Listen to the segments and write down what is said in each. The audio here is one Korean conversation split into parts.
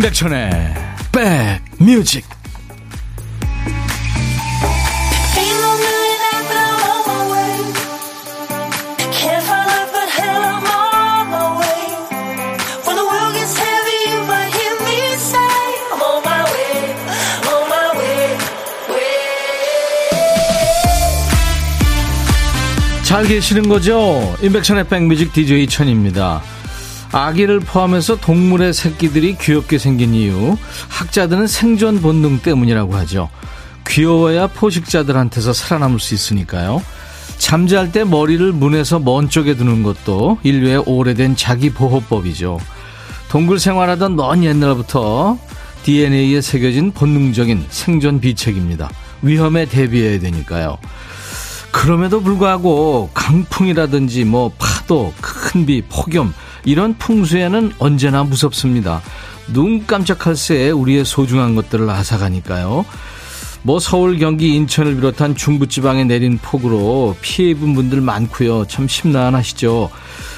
임백천의 백뮤직 잘 계시는 거죠? 임백천의 백뮤직 DJ 천입니다. 아기를 포함해서 동물의 새끼들이 귀엽게 생긴 이유, 학자들은 생존 본능 때문이라고 하죠. 귀여워야 포식자들한테서 살아남을 수 있으니까요. 잠잘 때 머리를 문에서 먼 쪽에 두는 것도 인류의 오래된 자기 보호법이죠. 동굴 생활하던 먼 옛날부터 DNA에 새겨진 본능적인 생존 비책입니다. 위험에 대비해야 되니까요. 그럼에도 불구하고 강풍이라든지 뭐 파도, 큰 비, 폭염 이런 풍수에는 언제나 무섭습니다. 눈 깜짝할 새에 우리의 소중한 것들을 앗아가니까요. 뭐 서울, 경기, 인천을 비롯한 중부지방에 내린 폭우로 피해 입은 분들 많고요. 참 심란하시죠.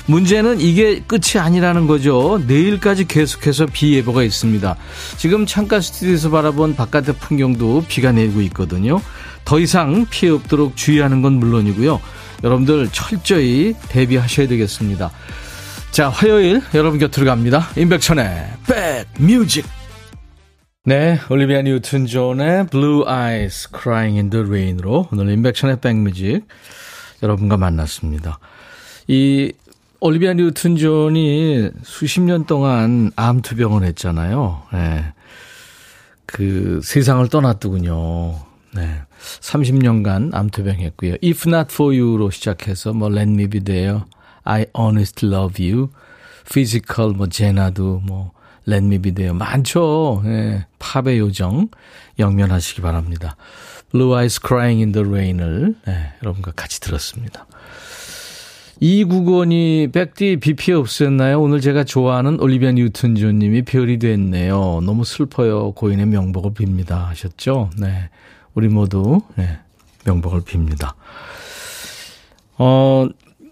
문제는 이게 끝이 아니라는 거죠. 내일까지 계속해서 비 예보가 있습니다. 지금 창가 스튜디오에서 바라본 바깥의 풍경도 비가 내리고 있거든요. 더 이상 피해 없도록 주의하는 건 물론이고요. 여러분들 철저히 대비하셔야 되겠습니다. 자, 화요일 여러분 곁으로 갑니다. 임백천의 백뮤직. 네, 올리비아 뉴튼 존의 Blue Eyes Crying in the Rain으로 오늘 임백천의 백뮤직 여러분과 만났습니다. 이 올리비아 뉴튼 존이 수십 년 동안 암 투병을 했잖아요. 네. 그 세상을 떠났더군요. 네. 30년간 암투병 했고요. If Not For You로 시작해서 뭐 Let Me Be There, I Honestly Love You, Physical, 뭐 제나도 뭐 Let Me Be There 많죠. 예, 팝의 요정 영면하시기 바랍니다. Blue Eyes Crying in the Rain을 예, 여러분과 같이 들었습니다. 이국원이 백디 비 피해 없었나요? 오늘 제가 좋아하는 올리비아 뉴튼 존님이 별이 됐네요. 너무 슬퍼요. 고인의 명복을 빕니다. 하셨죠? 네. 우리 모두 네, 명복을 빕니다. 어,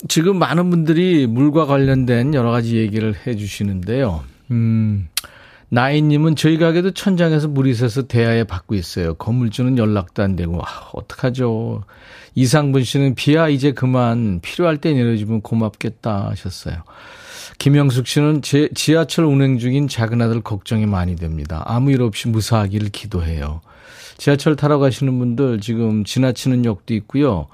지금 많은 분들이 물과 관련된 여러 가지 얘기를 해 주시는데요. 음, 나인님은 저희 가게도 천장에서 물이 새서 대야에 받고 있어요. 건물주는 연락도 안 되고, 아, 어떡하죠. 이상분 씨는 비야 이제 그만 필요할 때 내려주면 고맙겠다 하셨어요. 김영숙 씨는 제, 지하철 운행 중인 작은 아들 걱정이 많이 됩니다. 아무 일 없이 무사하기를 기도해요. 지하철 타러 가시는 분들 지금 지나치는 역도 있고요.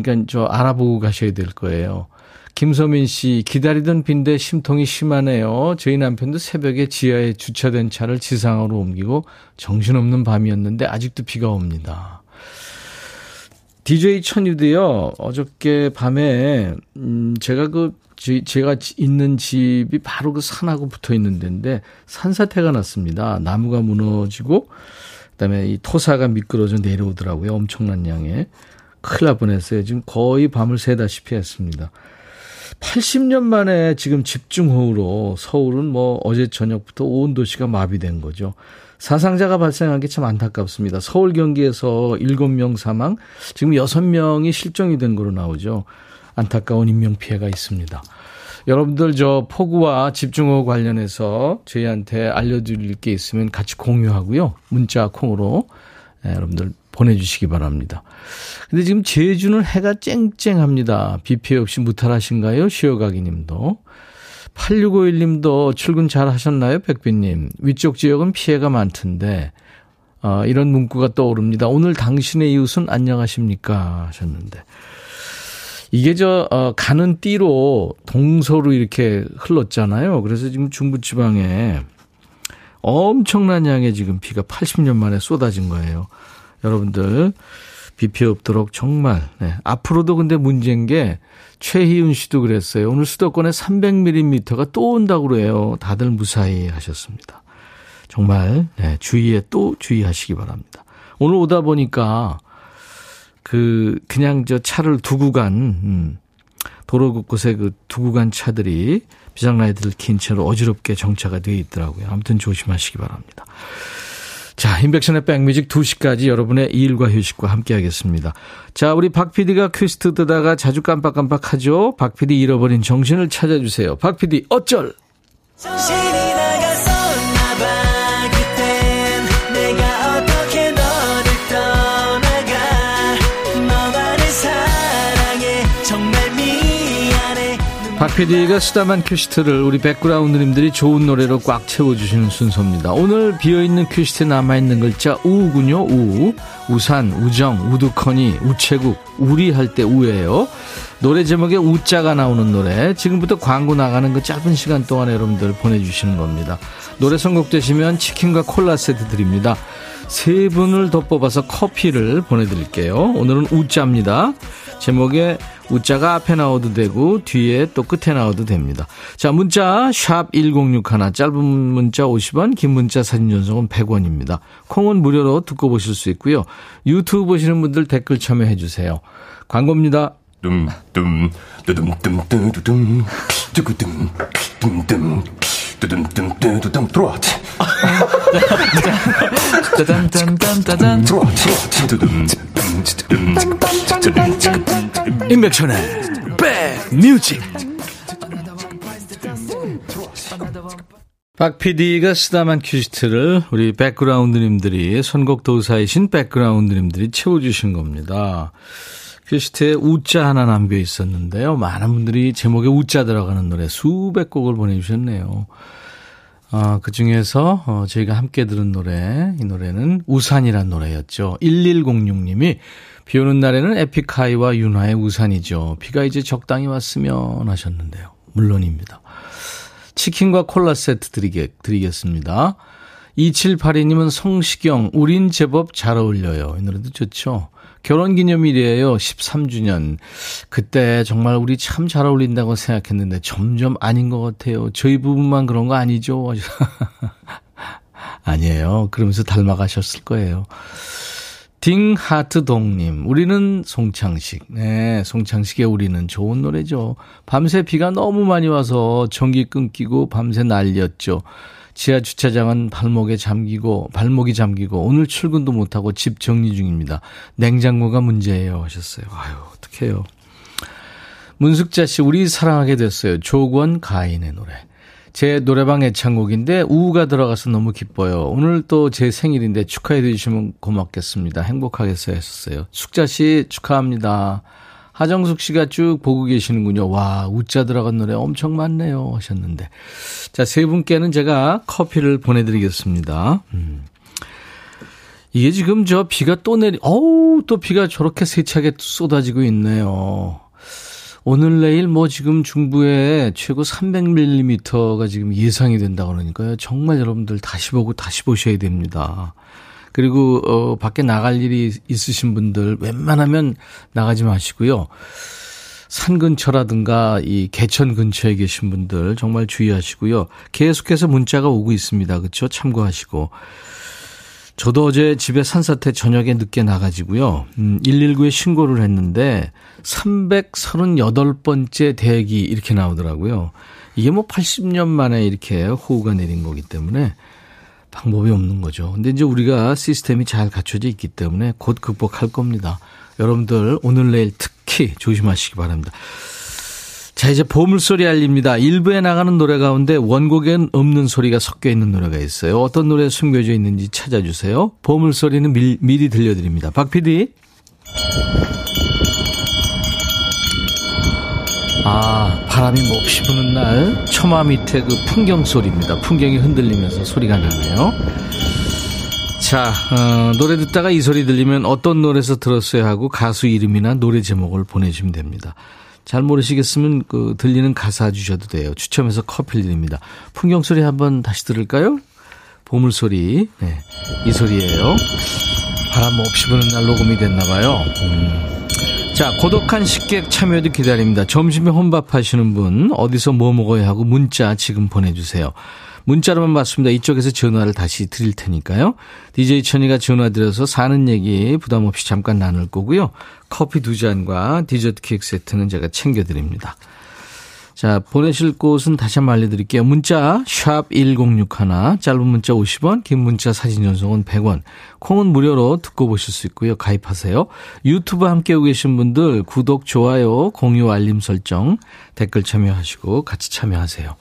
그러니까 저 알아보고 가셔야 될 거예요. 김소민 씨, 기다리던 빈대 심통이 심하네요. 저희 남편도 새벽에 지하에 주차된 차를 지상으로 옮기고 정신없는 밤이었는데 아직도 비가 옵니다. DJ 천유도요, 어저께 밤에, 음, 제가 그, 제가 있는 집이 바로 그 산하고 붙어 있는 데인데 산사태가 났습니다. 나무가 무너지고, 그 다음에 이 토사가 미끄러져 내려오더라고요. 엄청난 양의. 큰일 날 뻔했어요. 지금 거의 밤을 새다시피 했습니다. 80년 만에 지금 집중호우로 서울은 뭐 어제 저녁부터 온 도시가 마비된 거죠. 사상자가 발생한 게 참 안타깝습니다. 서울 경기에서 7명 사망, 지금 6명이 실종이 된 거로 나오죠. 안타까운 인명피해가 있습니다. 여러분들 저 폭우와 집중호우 관련해서 저희한테 알려드릴 게 있으면 같이 공유하고요. 문자 콩으로 네, 여러분들 보내주시기 바랍니다. 근데 지금 제주는 해가 쨍쨍합니다. 비 피해 없이 무탈하신가요? 쉬어가기 님도. 8651 님도 출근 잘 하셨나요? 백빈 님. 위쪽 지역은 피해가 많던데, 어, 이런 문구가 떠오릅니다. 오늘 당신의 이웃은 안녕하십니까? 하셨는데. 이게 저, 어, 가는 띠로 동서로 이렇게 흘렀잖아요. 그래서 지금 중부지방에 엄청난 양의 지금 비가 80년 만에 쏟아진 거예요. 여러분들, 비 피해 없도록 정말, 네. 앞으로도 근데 문제인 게 최희윤 씨도 그랬어요. 오늘 수도권에 300mm가 또 온다고 그래요. 다들 무사히 하셨습니다. 정말, 네. 주의에 또 주의하시기 바랍니다. 오늘 오다 보니까 그 그냥 저 차를 두고 간 음, 도로 곳곳에 그 두고 간 차들이 비상라이트를 킨 채로 어지럽게 정차가 되어 있더라고요. 아무튼 조심하시기 바랍니다. 자, 인백션의 백뮤직 2시까지 여러분의 일과 휴식과 함께 하겠습니다. 자, 우리 박 PD가 퀴스트 뜨다가 자주 깜빡깜빡 하죠. 박 PD 잃어버린 정신을 찾아주세요. 박 PD, 어쩔! 정신이 박PD가 쓰다만 큐시트를 우리 백그라운드님들이 좋은 노래로 꽉 채워주시는 순서입니다. 오늘 비어있는 큐시트에 남아있는 글자 우군요, 우. 우산, 우정, 우두커니, 우체국, 우리 할 때 우예요. 노래 제목에 우자가 나오는 노래. 지금부터 광고 나가는 그 짧은 시간 동안에 여러분들 보내주시는 겁니다. 노래 선곡되시면 치킨과 콜라 세트 드립니다. 세 분을 더 뽑아서 커피를 보내드릴게요. 오늘은 우자입니다. 제목에 우자가 앞에 나와도 되고 뒤에 또 끝에 나와도 됩니다. 자 문자 샵1061 짧은 문자 50원 긴 문자 사진 전송은 100원입니다. 콩은 무료로 듣고 보실 수 있고요. 유튜브 보시는 분들 댓글 참여해 주세요. 광고입니다. dumdum 뚜둠 뚜구둠 둠둠 뚜둠 뚜두둠 트로트 짜잔짠짠짠 트로트 임백천의 백뮤직. 박 PD가 쓰다만 큐시트를 우리 백그라운드님들이 선곡 도사이신 백그라운드님들이 채워주신 겁니다. 큐시트에 우자 하나 남겨 있었는데요. 많은 분들이 제목에 우자 들어가는 노래 수백 곡을 보내주셨네요. 어, 그 중에서 어, 저희가 함께 들은 노래, 이 노래는 우산이란 노래였죠. 1106님이 비 오는 날에는 에픽하이와 윤하의 우산이죠. 비가 이제 적당히 왔으면 하셨는데요. 물론입니다. 치킨과 콜라 세트 드리겠, 드리겠습니다. 2782님은 성시경, 우린 제법 잘 어울려요. 이 노래도 좋죠. 결혼 기념일이에요. 13주년. 그때 정말 우리 참 잘 어울린다고 생각했는데 점점 아닌 것 같아요. 저희 부분만 그런 거 아니죠? 아니에요. 그러면서 닮아가셨을 거예요. 딩하트동님, 우리는 송창식. 네, 송창식의 우리는 좋은 노래죠. 밤새 비가 너무 많이 와서 전기 끊기고 밤새 날렸죠. 지하 주차장은 발목에 잠기고 발목이 잠기고 오늘 출근도 못하고 집 정리 중입니다. 냉장고가 문제예요 하셨어요. 아유 어떡해요. 문숙자 씨 우리 사랑하게 됐어요. 조건 가인의 노래. 제 노래방 애창곡인데 우가 들어가서 너무 기뻐요. 오늘 또 제 생일인데 축하해 주시면 고맙겠습니다. 행복하겠어요 했었어요. 숙자 씨 축하합니다. 하정숙 씨가 쭉 보고 계시는군요. 와, 우자 들어간 노래 엄청 많네요. 하셨는데. 자, 세 분께는 제가 커피를 보내드리겠습니다. 음. 이게 지금 저 비가 또 내리, 어우, 또 비가 저렇게 세차게 쏟아지고 있네요. 오늘 내일 뭐 지금 중부에 최고 300mm가 지금 예상이 된다고 그러니까요. 정말 여러분들 다시 보고 다시 보셔야 됩니다. 그리고 어 밖에 나갈 일이 있으신 분들 웬만하면 나가지 마시고요. 산 근처라든가 이 개천 근처에 계신 분들 정말 주의하시고요. 계속해서 문자가 오고 있습니다. 그렇죠? 참고하시고. 저도 어제 집에 산사태 저녁에 늦게 나가지고요. 음, 119에 신고를 했는데 338번째 대기 이렇게 나오더라고요. 이게 뭐 80년 만에 이렇게 호우가 내린 거기 때문에 방법이 없는 거죠. 근데 이제 우리가 시스템이 잘 갖춰져 있기 때문에 곧 극복할 겁니다. 여러분들 오늘 내일 특히 조심하시기 바랍니다. 자, 이제 보물소리 알립니다. 일부에 나가는 노래 가운데 원곡엔 없는 소리가 섞여 있는 노래가 있어요. 어떤 노래 숨겨져 있는지 찾아주세요. 보물소리는 미, 미리 들려드립니다. 박 PD. 아, 바람이 몹시 부는 날 처마 밑에 그 풍경 소리입니다. 풍경이 흔들리면서 소리가 나네요. 자, 어, 노래 듣다가 이 소리 들리면 어떤 노래에서 들었어야 하고 가수 이름이나 노래 제목을 보내주시면 됩니다. 잘 모르시겠으면 그 들리는 가사 주셔도 돼요. 추첨해서 커피를 드립니다. 풍경 소리 한번 다시 들을까요? 보물 소리. 네, 이 소리예요. 바람 몹시 부는 날 녹음이 됐나 봐요. 음. 자, 고독한 식객 참여도 기다립니다. 점심에 혼밥 하시는 분, 어디서 뭐 먹어야 하고 문자 지금 보내주세요. 문자로만 받습니다. 이쪽에서 전화를 다시 드릴 테니까요. DJ 천이가 전화 드려서 사는 얘기 부담 없이 잠깐 나눌 거고요. 커피 두 잔과 디저트 케이크 세트는 제가 챙겨드립니다. 자, 보내실 곳은 다시 한번 알려드릴게요. 문자, 샵 1061, 짧은 문자 50원, 긴 문자 사진 전송은 100원. 콩은 무료로 듣고 보실 수 있고요. 가입하세요. 유튜브 함께하고 계신 분들, 구독, 좋아요, 공유, 알림 설정, 댓글 참여하시고 같이 참여하세요.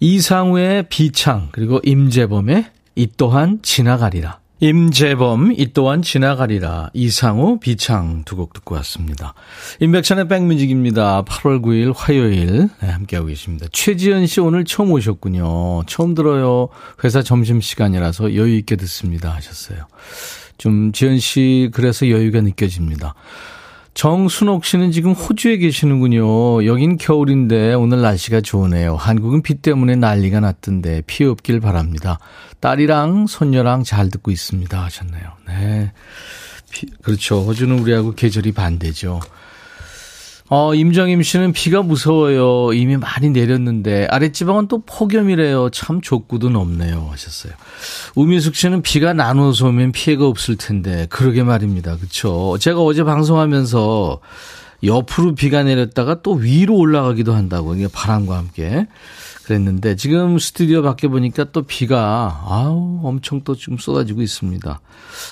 이상우의 비창, 그리고 임재범의 이 또한 지나가리라. 임재범, 이 또한 지나가리라, 이상우, 비창 두 곡 듣고 왔습니다. 임백천의 백뮤직입니다. 8월 9일 화요일 네, 함께하고 계십니다. 최지연 씨 오늘 처음 오셨군요. 처음 들어요. 회사 점심시간이라서 여유 있게 듣습니다 하셨어요. 좀 지연 씨 그래서 여유가 느껴집니다. 정순옥 씨는 지금 호주에 계시는군요. 여긴 겨울인데 오늘 날씨가 좋으네요. 한국은 비 때문에 난리가 났던데 피해 없길 바랍니다. 딸이랑 손녀랑 잘 듣고 있습니다 하셨네요. 네. 비, 그렇죠. 호주는 우리하고 계절이 반대죠. 어, 임정임 씨는 비가 무서워요. 이미 많이 내렸는데 아랫지방은 또 폭염이래요. 참 족구도 높네요. 하셨어요. 우미숙 씨는 비가 나눠서 오면 피해가 없을 텐데 그러게 말입니다. 그렇죠. 제가 어제 방송하면서 옆으로 비가 내렸다가 또 위로 올라가기도 한다고 이게 바람과 함께 그랬는데 지금 스튜디오 밖에 보니까 또 비가 아우 엄청 또 지금 쏟아지고 있습니다.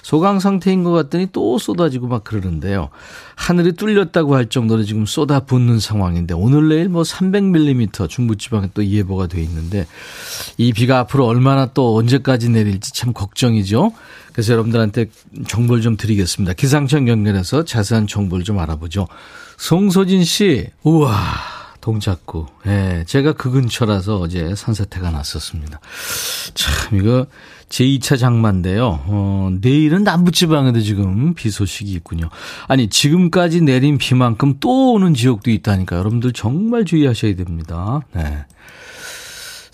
소강 상태인 것 같더니 또 쏟아지고 막 그러는데요. 하늘이 뚫렸다고 할 정도로 지금 쏟아붓는 상황인데 오늘 내일 뭐 300mm 중부지방에 또 예보가 돼 있는데 이 비가 앞으로 얼마나 또 언제까지 내릴지 참 걱정이죠. 그래서 여러분들한테 정보를 좀 드리겠습니다. 기상청 연결해서 자세한 정보를 좀 알아보죠. 송소진 씨, 우와. 동작구. 예, 제가 그 근처라서 어제 산사태가 났었습니다. 참, 이거 제2차 장마인데요. 어, 내일은 남부지방에도 지금 비 소식이 있군요. 아니, 지금까지 내린 비만큼 또 오는 지역도 있다니까 여러분들 정말 주의하셔야 됩니다. 네.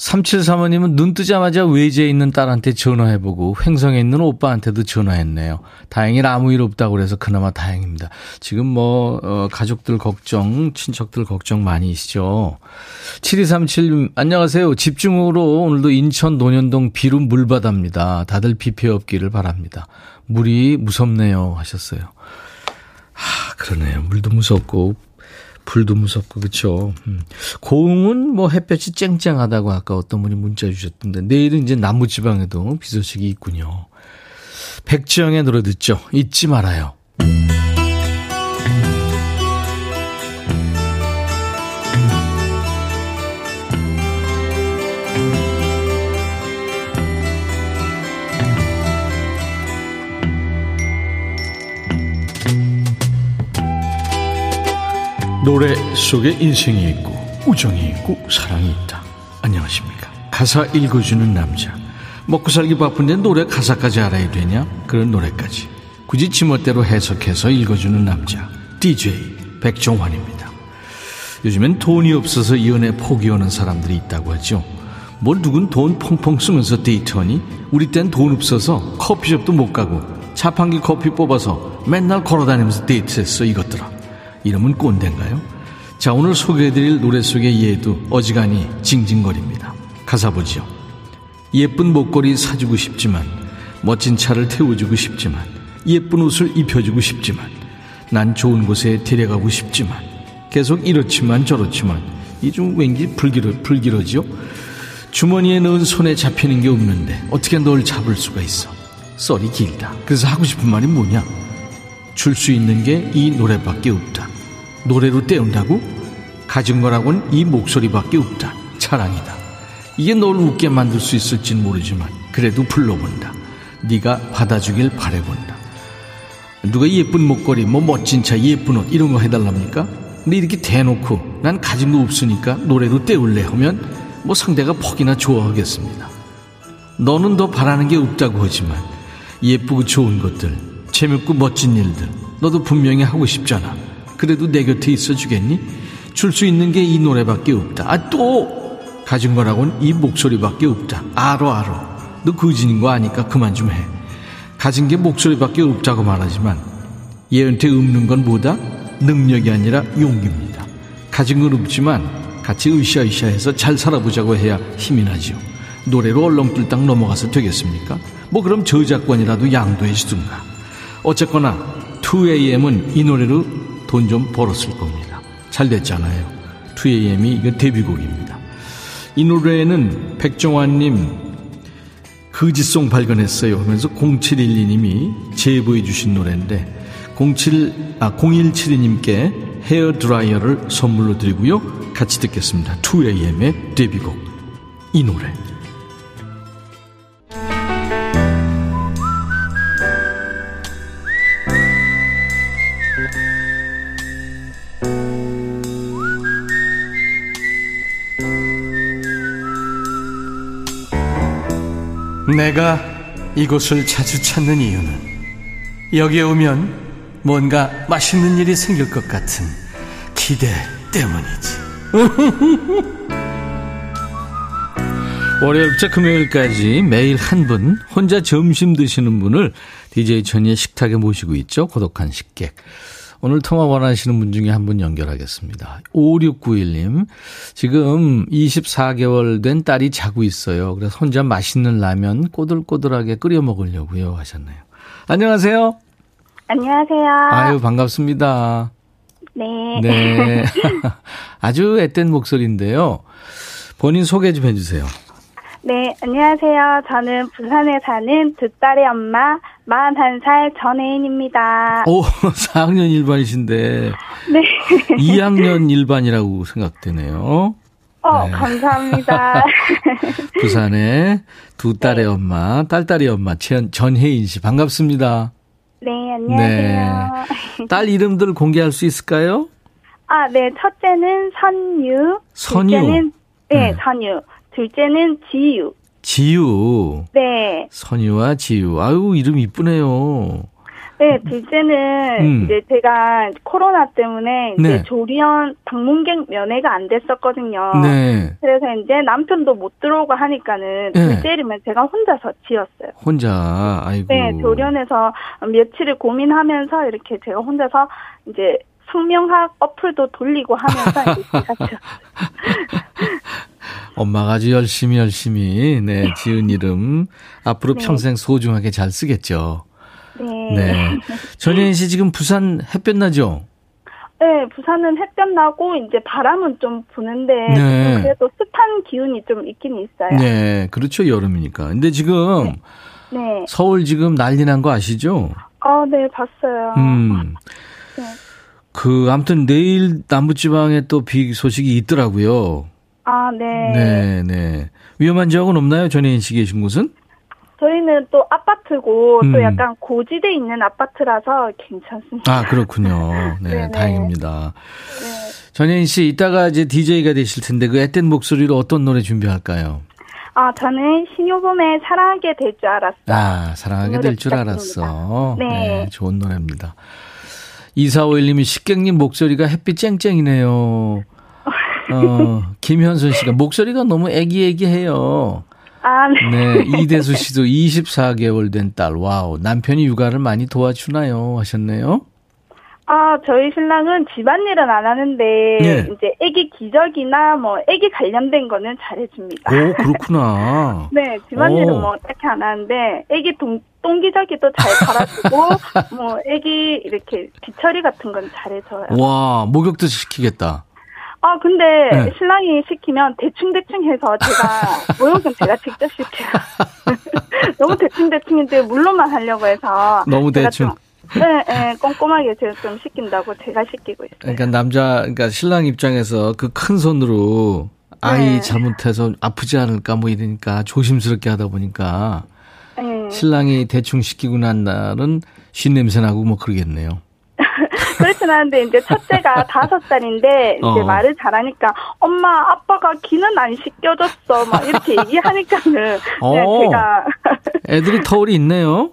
3735님은 눈 뜨자마자 외지에 있는 딸한테 전화해보고 횡성에 있는 오빠한테도 전화했네요. 다행히 아무 일 없다고 그래서 그나마 다행입니다. 지금 뭐, 어, 가족들 걱정, 친척들 걱정 많이시죠. 7237님, 안녕하세요. 집중으로 오늘도 인천 논현동 비룸 물바다입니다. 다들 비 피해 없기를 바랍니다. 물이 무섭네요. 하셨어요. 아, 그러네요. 물도 무섭고, 불도 무섭고 그렇죠. 음. 고흥은 뭐 햇볕이 쨍쨍하다고 아까 어떤 분이 문자 주셨던데 내일은 이제 남부 지방에도 비 소식이 있군요. 백지영의 노래 듣죠. 잊지 말아요. 노래 속에 인생이 있고 우정이 있고 사랑이 있다. 안녕하십니까. 가사 읽어주는 남자. 먹고 살기 바쁜데 노래 가사까지 알아야 되냐? 그런 노래까지. 굳이 지멋대로 해석해서 읽어주는 남자. DJ 백종환입니다. 요즘엔 돈이 없어서 연애 포기하는 사람들이 있다고 하죠. 뭘 누군 돈 펑펑 쓰면서 데이트하니? 우리 땐 돈 없어서 커피숍도 못 가고 자판기 커피 뽑아서 맨날 걸어다니면서 데이트했어 이것들아. 이름은 꼰대인가요? 자, 오늘 소개해드릴 노래 속의 예도 어지간히 징징거립니다. 가사 보죠. 예쁜 목걸이 사주고 싶지만, 멋진 차를 태워주고 싶지만, 예쁜 옷을 입혀주고 싶지만, 난 좋은 곳에 데려가고 싶지만, 계속 이렇지만 저렇지만, 이 좀 왠지 불길어, 불길하지요? 주머니에 넣은 손에 잡히는 게 없는데, 어떻게 널 잡을 수가 있어? 썰이 길다. 그래서 하고 싶은 말이 뭐냐? 줄 수 있는 게 이 노래밖에 없다. 노래로 때운다고? 가진 거라곤 이 목소리밖에 없다. 자랑이다. 이게 널 웃게 만들 수 있을진 모르지만 그래도 불러본다. 네가 받아주길 바래본다. 누가 예쁜 목걸이, 뭐 멋진 차, 예쁜 옷 이런 거 해달랍니까? 근데 이렇게 대놓고 난 가진 거 없으니까 노래로 때울래 하면 뭐 상대가 퍽이나 좋아하겠습니다. 너는 더 바라는 게 없다고 하지만 예쁘고 좋은 것들, 재밌고 멋진 일들 너도 분명히 하고 싶잖아. 그래도 내 곁에 있어 주겠니? 줄 수 있는 게 이 노래밖에 없다. 아, 또! 가진 거라곤 이 목소리밖에 없다. 알어, 알어. 너 거진인 거 아니까 그만 좀 해. 가진 게 목소리밖에 없다고 말하지만 얘한테 없는 건 뭐다? 능력이 아니라 용기입니다. 가진 건 없지만 같이 으쌰으쌰해서 잘 살아보자고 해야 힘이 나지요. 노래로 얼렁뚱땅 넘어가서 되겠습니까? 뭐 그럼 저작권이라도 양도해 주든가. 어쨌거나 2AM은 이 노래로 돈 좀 벌었을 겁니다. 잘 됐잖아요. 2AM이 이거 데뷔곡입니다. 이 노래는 백종환님 거지송 발견했어요 하면서 0712님이 제보해 주신 노래인데 07, 아, 0172님께 헤어 드라이어를 선물로 드리고요. 같이 듣겠습니다. 2AM의 데뷔곡 이 노래 내가 이곳을 자주 찾는 이유는 여기에 오면 뭔가 맛있는 일이 생길 것 같은 기대 때문이지. 월요일부터 금요일까지 매일 한 분, 혼자 점심 드시는 분을 DJ 천이의 식탁에 모시고 있죠. 고독한 식객. 오늘 통화 원하시는 분 중에 한 분 연결하겠습니다. 5691님. 지금 24개월 된 딸이 자고 있어요. 그래서 혼자 맛있는 라면 꼬들꼬들하게 끓여 먹으려고요. 하셨네요. 안녕하세요. 안녕하세요. 아유, 반갑습니다. 네. 네. 아주 앳된 목소리인데요. 본인 소개 좀 해주세요. 네, 안녕하세요. 저는 부산에 사는 두 딸의 엄마, 41살 전혜인입니다. 오, 4학년 1반이신데. 네. 2학년 1반이라고 생각되네요. 어, 네. 감사합니다. 부산의 두 딸의 엄마, 딸딸이 엄마, 전, 전혜인 씨. 반갑습니다. 네, 안녕하세요. 딸 이름들 공개할 수 있을까요? 아, 네, 첫째는 선유. 선유. 네, 네. 선유. 둘째는 지유. 지유. 네. 선유와 지유. 아유, 이름 이쁘네요. 네, 둘째는 음. 이제 제가 코로나 때문에 이제 네. 조리원 방문객 면회가 안 됐었거든요. 어. 네. 그래서 이제 남편도 못 들어오고 하니까는 네. 둘째 이름은 제가 혼자서 지었어요. 혼자, 아이고. 네, 조련에서 며칠을 고민하면서 이렇게 제가 혼자서 이제 성명학 어플도 돌리고 하면서 이제 제가 지었어요. 엄마가 아주 열심히 열심히, 네, 지은 이름. 앞으로 네. 평생 소중하게 잘 쓰겠죠. 네. 네. 전혜인 씨 지금 부산 햇볕 나죠? 네, 부산은 햇볕 나고 이제 바람은 좀 부는데 네. 좀 그래도 습한 기운이 좀 있긴 있어요. 네, 그렇죠. 여름이니까. 근데 지금 네. 서울 지금 난리 난 거 아시죠? 어, 네, 봤어요. 음. 네. 그, 아무튼 내일 남부지방에 또 비 소식이 있더라고요. 아, 네. 네, 네. 위험한 지역은 없나요? 전혜인 씨 계신 곳은? 저희는 또 아파트고 음. 또 약간 고지대 있는 아파트라서 괜찮습니다. 아, 그렇군요. 네. 다행입니다. 네. 전혜인 씨, 이따가 이제 DJ가 되실 텐데 그 앳된 목소리로 어떤 노래 준비할까요? 아, 저는 신효범의 사랑하게 될 줄 알았어요. 아, 사랑하게 될 줄. 알았어. 네. 좋은 노래입니다. 2451님이 식객님 목소리가 햇빛 쨍쨍이네요. 어, 김현순 씨가 목소리가 너무 애기애기해요. 아, 네. 네, 이대수 씨도 24개월 된 딸, wow. 남편이 육아를 많이 도와주나요? 하셨네요. 아, 저희 신랑은 집안일은 안 하는데 예. 이제 아기 기저귀나 뭐 아기 관련된 거는 잘해줍니다. 오, 그렇구나. 네, 집안일은 오. 뭐 딱히 안 하는데 아기 동, 똥기저귀도 잘 갈아주고 뭐 아기 이렇게 뒤처리 같은 건 잘해줘요. 와, 목욕도 시키겠다. 아, 근데 네. 신랑이 시키면 대충대충 해서 제가 모욕은 제가 직접 시켜요. 너무 대충대충인데 물로만 하려고 해서 너무 대충. 좀, 네, 네, 꼼꼼하게 제가 좀 시킨다고 제가 시키고 있어요. 그러니까 남자, 그러니까 신랑 입장에서 그 큰 손으로 아이 네. 잘못해서 아프지 않을까 뭐 이러니까 조심스럽게 하다 보니까 네. 신랑이 대충 시키고 난 날은 쉰 냄새 나고 뭐 그러겠네요. 그렇진 않은데 이제 첫째가 다섯 살인데 이제 어. 말을 잘하니까 엄마 아빠가 기는 안 씻겨줬어 막 이렇게 얘기하니까는 어. 그냥 제가 애들이 터울이 있네요.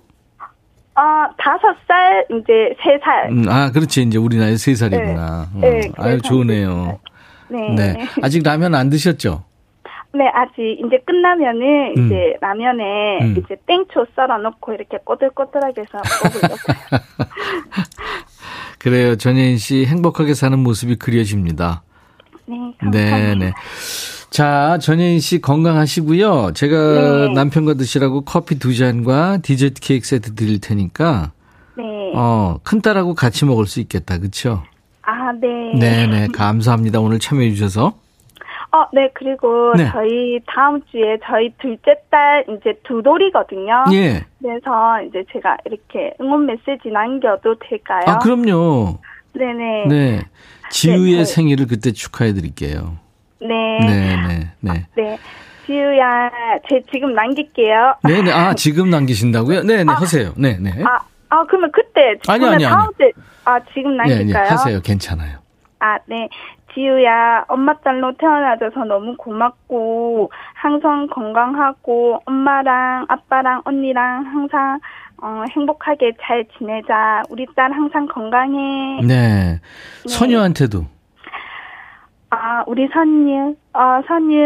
아 다섯 살 이제 세 살. 음, 아, 그렇지. 이제 우리 나이 세 살이구나. 네. 네, 음, 아유, 좋으네요. 네. 네. 아직 라면 안 드셨죠? 네, 아직 이제 끝나면은 음. 이제 라면에 음. 이제 땡초 썰어 놓고 이렇게 꼬들꼬들하게 해서 먹으려고요. 그래요. 전혜인 씨 행복하게 사는 모습이 그려집니다. 네, 네. 네. 자, 전혜인 씨 건강하시고요. 제가 네. 남편과 드시라고 커피 두 잔과 디저트 케이크 세트 드릴 테니까 네. 어, 큰딸하고 같이 먹을 수 있겠다. 그렇죠? 아, 네. 네, 네. 감사합니다. 오늘 참여해 주셔서. 어, 네, 그리고 네. 저희 다음 주에 저희 둘째 딸 이제 두돌이거든요. 예. 그래서 이제 제가 이렇게 응원 메시지 남겨도 될까요? 아, 그럼요. 네네. 네. 지우의 네, 저희- 생일을 그때 축하해 드릴게요. 네. 네, 네, 네. 네. 지우야, 제 지금 남길게요. 네, 네. 아, 지금 남기신다고요? 네, 네. 하세요. 네, 네. 아, 아, 그러면 그때 아니요, 저는 아니요, 다음. 때, 아, 지금 네, 네. 남길까요? 하세요. 괜찮아요. 아, 네. 지우야, 엄마 딸로 태어나줘서 너무 고맙고, 항상 건강하고, 엄마랑 아빠랑 언니랑 항상, 어, 행복하게 잘 지내자. 우리 딸 항상 건강해. 네. 선유한테도. 아, 우리 선유, 어, 선유,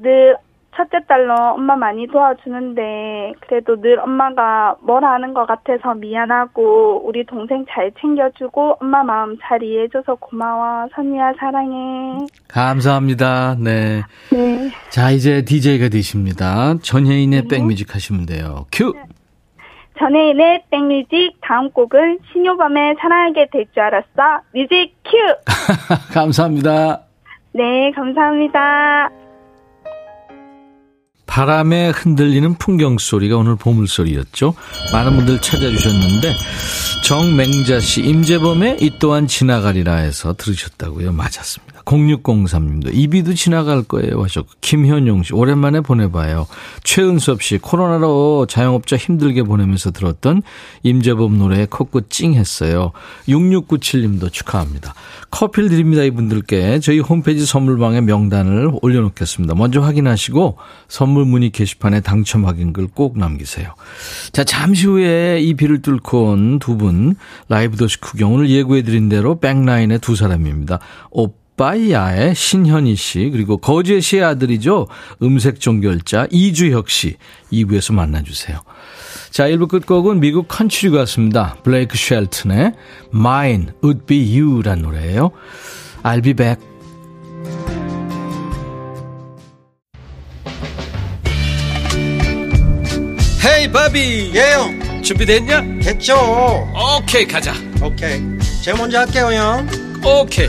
늘 첫째 딸로 엄마 많이 도와주는데 그래도 늘 엄마가 뭘 하는 것 같아서 미안하고 우리 동생 잘 챙겨주고 엄마 마음 잘 이해해줘서 고마워 선이야 사랑해 감사합니다. 네. 네. 자 이제 DJ가 되십니다. 전혜인의 네. 백뮤직 하시면 돼요. 큐. 네. 전혜인의 백뮤직 다음 곡은 신효범의 사랑하게 될 줄 알았어 뮤직 큐. 감사합니다. 네 감사합니다. 바람에 흔들리는 풍경 소리가 오늘 보물 소리였죠. 많은 분들 찾아주셨는데 정맹자 씨, 임재범의 이 또한 지나가리라 해서 들으셨다고요. 맞았습니다. 0603님도 이비도 지나갈 거예요 하셨고 김현용 씨 오랜만에 보내봐요. 최은섭 씨 코로나로 자영업자 힘들게 보내면서 들었던 임재범 노래에 코끝 찡했어요. 6697님도 축하합니다. 커피를 드립니다 이분들께 저희 홈페이지 선물방에 명단을 올려놓겠습니다. 먼저 확인하시고 선물 문의 게시판에 당첨 확인글 꼭 남기세요. 자 잠시 후에 이 비를 뚫고 온 두 분 라이브 도시 구경 오늘 예고해드린 대로 백라인의 두 사람입니다. 오 빠이야의 신현희 씨 그리고 거제 씨의 아들이죠. 음색 종결자 이주혁 씨 2부에서 만나주세요. 자 1부 끝곡은 미국 컨츄리 가수입니다. 블레이크 쉘튼의 Mine Would Be You란 노래예요. I'll be back. 헤이 바비 예영 준비됐냐? 됐죠 오케이 가자 오케이 제가 먼저 할게요 형 오케이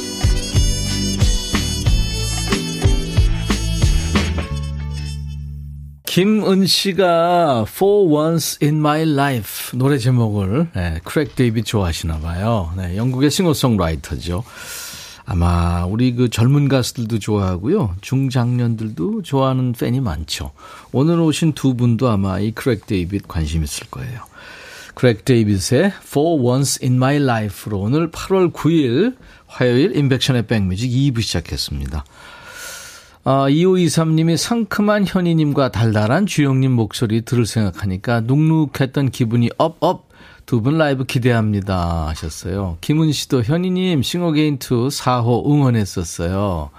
김은 씨가 For Once in My Life 노래 제목을 네, 크랙 데이빗 좋아하시나 봐요. 네, 영국의 싱어송라이터죠. 아마 우리 그 젊은 가수들도 좋아하고요. 중장년들도 좋아하는 팬이 많죠. 오늘 오신 두 분도 아마 이 크랙 데이빗 관심 있을 거예요. 크랙 데이빗의 For Once in My Life로 오늘 8월 9일 화요일 임백천의 백뮤직 2부 시작했습니다. 아, 2523님이 상큼한 현이님과 달달한 주영님 목소리 들을 생각하니까 눅눅했던 기분이 up up 두 분 라이브 기대합니다 하셨어요. 김은 씨도 현이님 싱어게인2 4호 응원했었어요.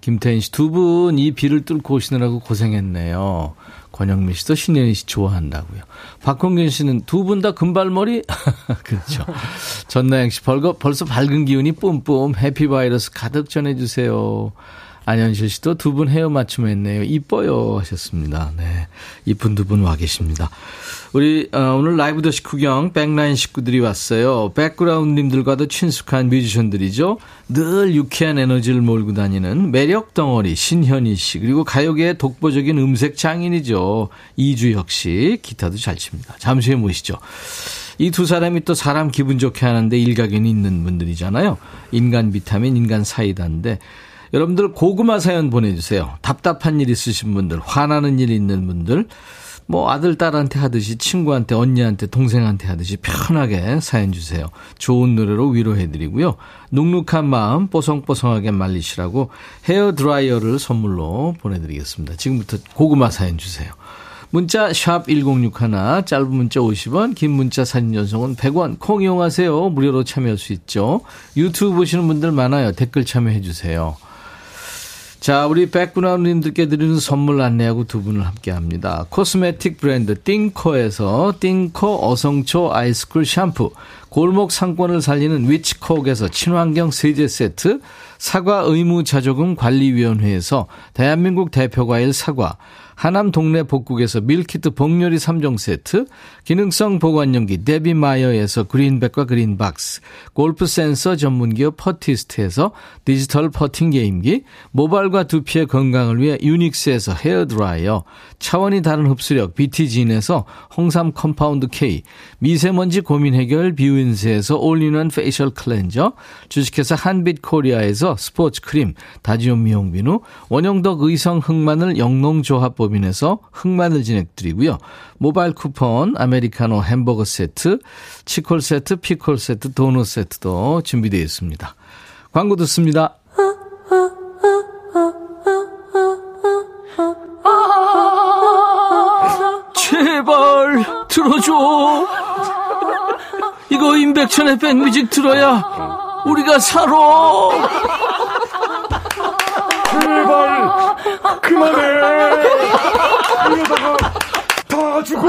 김태인 씨 두 분 이 비를 뚫고 오시느라고 고생했네요. 권영민 씨도 신현희 씨 좋아한다고요. 박홍균 씨는 두 분 다 금발머리? 그렇죠. 전나영 씨 벌거, 벌써 밝은 기운이 뿜뿜 happy virus 가득 전해주세요. 안현실 씨도 두 분 헤어 맞춤 했네요. 이뻐요 하셨습니다. 네. 이쁜 두 분 와 계십니다. 우리 어, 오늘 라이브 더시 구경 백라인 식구들이 왔어요. 백그라운드님들과도 친숙한 뮤지션들이죠. 늘 유쾌한 에너지를 몰고 다니는 매력 덩어리 신현희 씨 그리고 가요계의 독보적인 음색 장인이죠. 이주혁 씨 기타도 잘 칩니다. 잠시 후에 모시죠. 이 두 사람이 또 사람 기분 좋게 하는데 일가견이 있는 분들이잖아요. 인간 비타민, 인간 사이다인데 여러분들 고구마 사연 보내주세요. 답답한 일 있으신 분들, 화나는 일 있는 분들, 뭐 아들, 딸한테 하듯이 친구한테, 언니한테, 동생한테 하듯이 편하게 사연 주세요. 좋은 노래로 위로해드리고요. 눅눅한 마음 뽀송뽀송하게 말리시라고 헤어 드라이어를 선물로 보내드리겠습니다. 지금부터 고구마 사연 주세요. 문자 샵 1061, 짧은 문자 50원, 긴 문자 사진 연속은 100원, 콩 이용하세요. 무료로 참여할 수 있죠. 유튜브 보시는 분들 많아요. 댓글 참여해 주세요. 자, 우리 백그라운드님들께 드리는 선물 안내하고 두 분을 함께 합니다. 코스메틱 브랜드 띵코에서 띵코 어성초 아이스쿨 샴푸, 골목 상권을 살리는 위치콕에서 친환경 세제 세트, 사과 의무 자조금 관리위원회에서 대한민국 대표 과일 사과, 하남 동네 복국에서 밀키트 복요리 3종 세트, 기능성 보관용기 데비마이어에서 그린백과 그린박스, 골프 센서 전문기업 퍼티스트에서 디지털 퍼팅 게임기, 모발과 두피의 건강을 위해 유닉스에서 헤어드라이어, 차원이 다른 흡수력 BT진에서 홍삼 compound K, 미세먼지 고민 해결 비윈스에서 올리는 facial cleanser, 주식회사 한빛 코리아에서 스포츠 크림, 다지온 미용 비누, 원형덕 의성 흑마늘 영농조합 법인에서 흑마늘 진행드리고요. 모바일 쿠폰, 아메리카노 햄버거 세트, 치콜 세트, 피콜 세트, 도넛 세트도 준비되어 있습니다. 광고 듣습니다. 제발 들어줘. 이거 임백천의 백뮤직 들어야 우리가 살아. 제발 그만해. 이러다가 다 죽어.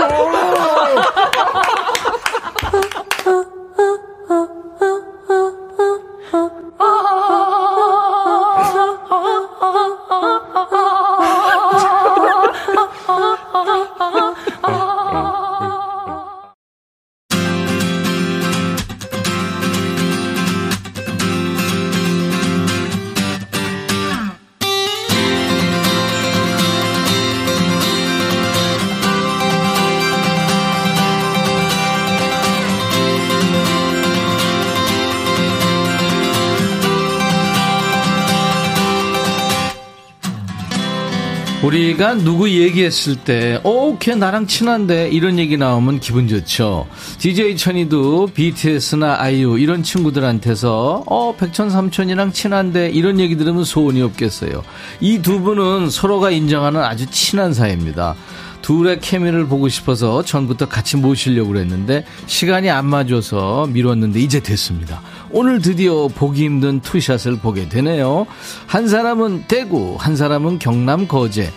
우리가 누구 얘기했을 때, 어, 걔 나랑 친한데, 이런 얘기 나오면 기분 좋죠. DJ 천이도 BTS나 아이유, 이런 친구들한테서, 어, 백천 삼천이랑 친한데, 이런 얘기 들으면 소원이 없겠어요. 이 두 분은 서로가 인정하는 아주 친한 사이입니다. 둘의 케미를 보고 싶어서 전부터 같이 모시려고 그랬는데, 시간이 안 맞아서 미뤘는데, 이제 됐습니다. 오늘 드디어 보기 힘든 투샷을 보게 되네요. 한 사람은 대구, 한 사람은 경남 거제.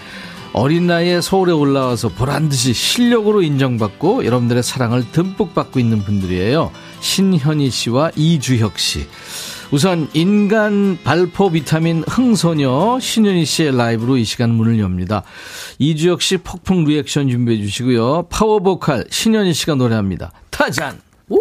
어린 나이에 서울에 올라와서 보란 듯이 실력으로 인정받고 여러분들의 사랑을 듬뿍 받고 있는 분들이에요. 신현희 씨와 이주혁 씨. 우선 인간 발포 비타민 흥소녀 신현희 씨의 라이브로 이 시간 문을 엽니다. 이주혁 씨 폭풍 리액션 준비해 주시고요. 파워 보컬 신현희 씨가 노래합니다. 타잔. 오!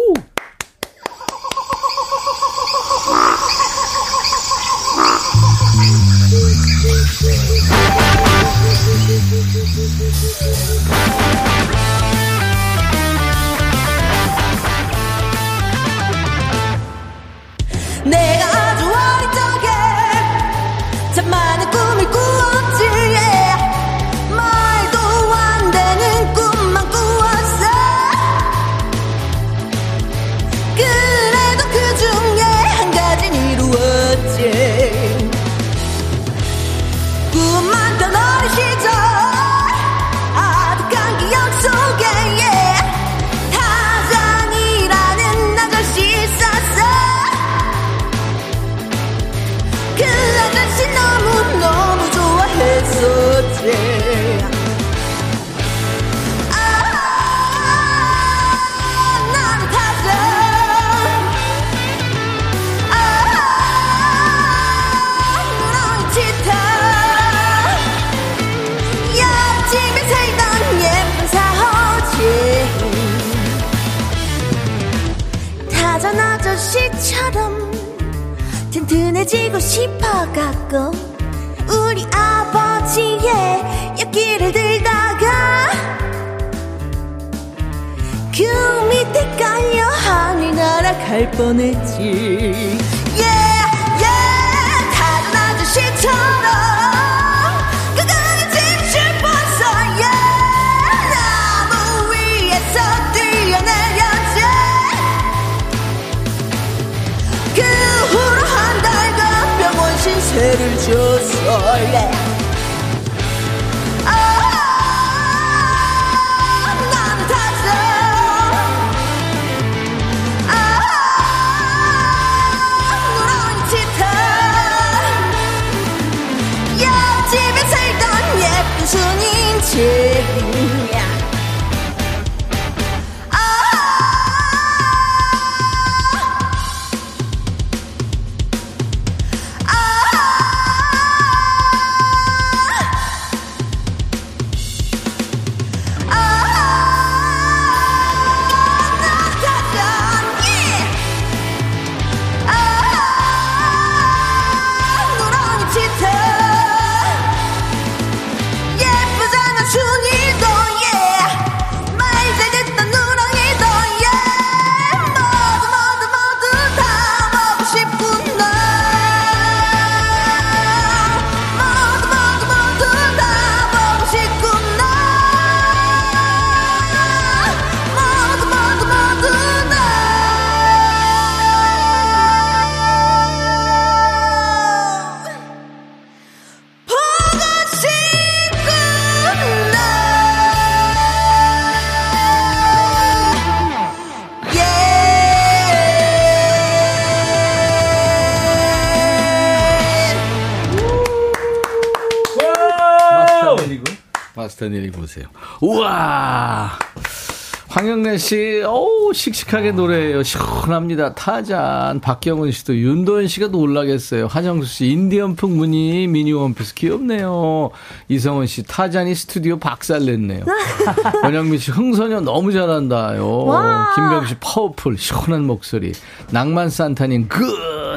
황영래 씨, 어우, 씩씩하게 노래해요. 시원합니다. 타잔. 박경은 씨도, 윤도현 씨가 놀라겠어요. 하정수 씨, 인디언풍 무늬 미니 원피스 귀엽네요. 이성원 씨, 타잔이 스튜디오 박살 냈네요. 원영민 씨, 흥소녀 너무 잘한다요. 와. 김병 씨, 파워풀, 시원한 목소리. 낭만 산타님,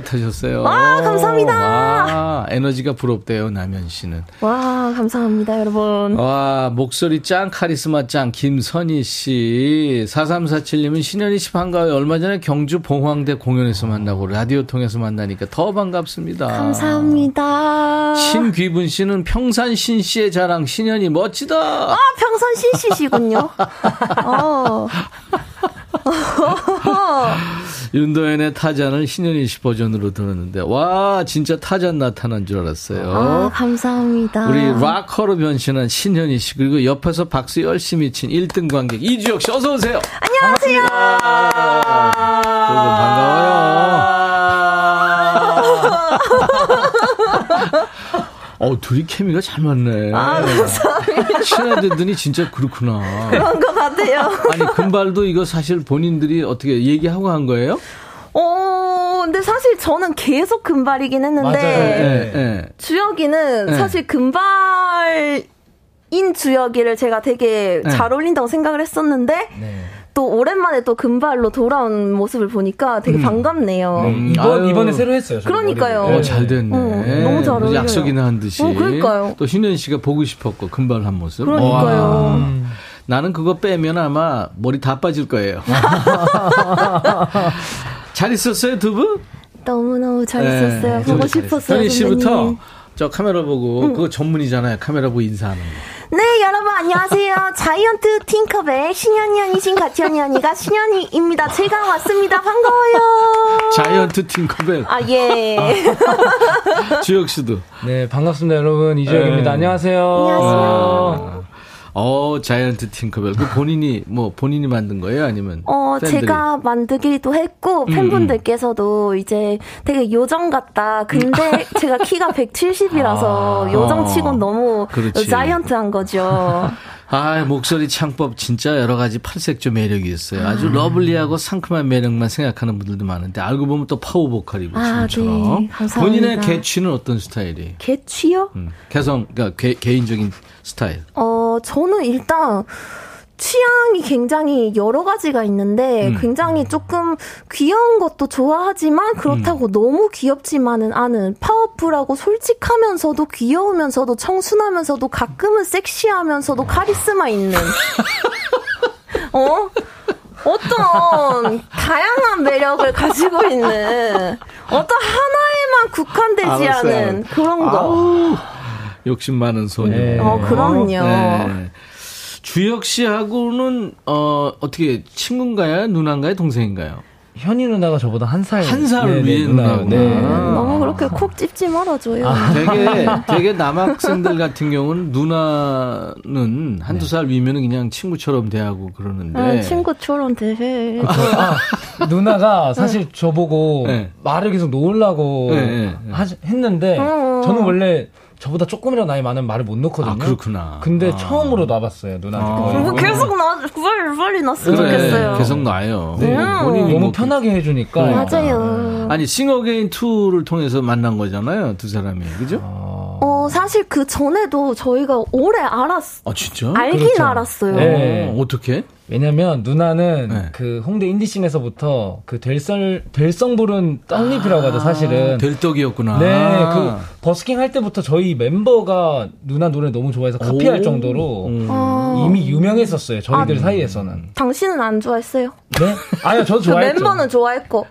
끝! 하셨어요. 와, 감사합니다. 와, 에너지가 부럽대요, 남현 씨는. 와, 감사합니다, 여러분. 와, 목소리 짱, 카리스마 짱, 김선희 씨. 4347님은 신현희 씨 반가워요. 얼마 전에 경주 봉황대 공연에서 만나고 라디오 통해서 만나니까 더 반갑습니다. 감사합니다. 신귀분 씨는 평산 신 씨의 자랑, 신현이 멋지다. 아, 평선 신씨시군요. 어. 윤도현의 타잔을 신현희 씨 버전으로 들었는데, 와, 진짜 타잔 나타난 줄 알았어요. 아, 감사합니다. 우리 락커로 변신한 신현희 씨 그리고 옆에서 박수 열심히 친 1등 관객 이주혁 씨 어서 오세요. 안녕하세요. 여러분 반가워요. 어 둘이 케미가 잘 맞네. 아, 감사합니다. 친해지더니 진짜 그렇구나. 그런 것 같아요. 아니 금발도 이거 사실 본인들이 어떻게 얘기하고 한 거예요? 어, 근데 사실 저는 계속 금발이긴 했는데, 예, 예. 주혁이는 네. 사실 금발 인 주혁이를 제가 되게 네. 잘 어울린다고 생각을 했었는데, 또 오랜만에 또 금발로 돌아온 모습을 보니까 되게 반갑네요. 음, 이번, 아유. 이번에 새로 했어요. 그러니까요. 어, 잘 됐네. 어, 너무 잘 어울려요. 약속이나 한 듯이. 어, 그러니까요. 또 신현 씨가 보고 싶었고 금발 한 모습. 그러니까요. 와. 나는 그거 빼면 아마 머리 다 빠질 거예요. 잘 있었어요 두 분? 너무너무 잘 네, 있었어요. 보고 싶었어요. 현희 씨부터 선배님. 저 카메라 보고 그거 전문이잖아요. 카메라 보고 인사하는 거. 네, 여러분 안녕하세요. 자이언트 팅커벨 신현이 언니신 가치언니 언니가 신현이입니다. 제가 왔습니다. 반가워요. 자이언트 팅커벨 아, 예. 주혁 씨도. 네, 반갑습니다, 여러분. 이주혁입니다. 네. 안녕하세요. 안녕하세요. 어 자이언트 팅커벨 그 본인이 뭐 본인이 만든 거예요 아니면 어, 팬들이? 제가 만들기도 했고, 음, 팬분들께서도 이제 되게 요정 같다. 근데 제가 키가 170이라서 아. 요정 치곤 너무 그렇지. giant 한 거죠. 아, 목소리 창법 진짜 여러 가지 팔색조 매력이 있어요. 아주 lovely하고 상큼한 매력만 생각하는 분들도 많은데 알고 보면 또 파워 보컬이고 아, 지금처럼. 네. 본인의 개취는 어떤 스타일이에요? 개취요? 음, 개성, 그러니까 개, 개인적인 스타일. 어, 저는 일단 취향이 굉장히 여러 가지가 있는데 음. 굉장히 조금 귀여운 것도 좋아하지만 그렇다고 음. 너무 귀엽지만은 않은 파워풀하고 솔직하면서도 귀여우면서도 청순하면서도 가끔은 섹시하면서도 카리스마 있는 어? 어떤 다양한 매력을 가지고 있는 어떤 하나에만 국한되지 알았어요. 않은 그런 거. 아우, 욕심 많은 소녀. 네. 어, 그럼요. 네. 주혁 씨하고는 어 어떻게 친구인가요? 누나인가요? 동생인가요? 현희 누나가 저보다 한 살. 한살 네, 네, 위에 누나요. 누나구나. 네. 너무 그렇게 콕 집지 말아줘요. 되게 되게 남학생들 같은 경우는 누나는 한두 살 위면은 그냥 친구처럼 대하고 그러는데 아, 친구처럼 대해. 아, 누나가 사실 저보고 네. 말을 계속 놓으려고 네, 네, 네. 하- 했는데 어. 저는 원래 저보다 조금이라도 나이 많은 말을 못 놓거든요. 아, 그렇구나. 근데 아. 처음으로 놔봤어요 누나한테. 아. 뭐 계속 나, 빨리, 빨리 났으면 그래, 좋겠어요. 계속 나요. 네. 본인이 너무 뭐 편하게 해주니까. 그러니까. 맞아요. 아니 싱어게인 2를 통해서 만난 거잖아요, 두 사람이. 그죠? 어, 사실 그 전에도 저희가 오래 알았, 아, 진짜? 알긴 그렇죠. 알았어요. 네. 어, 어떻게? 왜냐면 누나는 네. 그 홍대 인디 scene에서부터 그 될성 될성 부른 떡잎이라고 하죠 사실은. 될 떡이었구나. 네, 그 버스킹 할 때부터 저희 멤버가 누나 노래 너무 좋아해서 카피할 오. 정도로 음. 어, 이미 유명했었어요 저희들 아. 사이에서는. 당신은 안 좋아했어요? 네? 아니요, 저도 그 좋아했죠. 멤버는 좋아했고.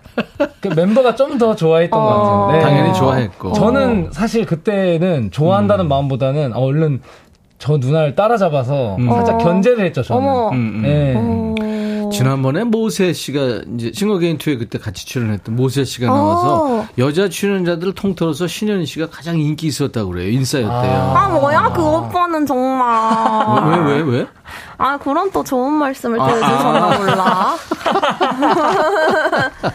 그 멤버가 좀 더 좋아했던 어. 것 같은데. 당연히 좋아했고. 저는 사실 그때는 좋아한다는 마음보다는 어, 얼른 저 누나를 따라잡아서 음. 살짝 어. 견제를 했죠, 저는. 음, 음. 네. 어. 지난번에 모세 씨가 이제 싱어게인 2에 그때 같이 출연했던 모세 씨가 나와서 어. 여자 출연자들을 통틀어서 신현희 씨가 가장 인기 있었다고 그래요. 인싸였대요. 아, 뭐야, 그 오빠는 정말. 왜, 왜, 왜? 아, 그런 또 좋은 말씀을 또 아, 해주셨나 아. 몰라.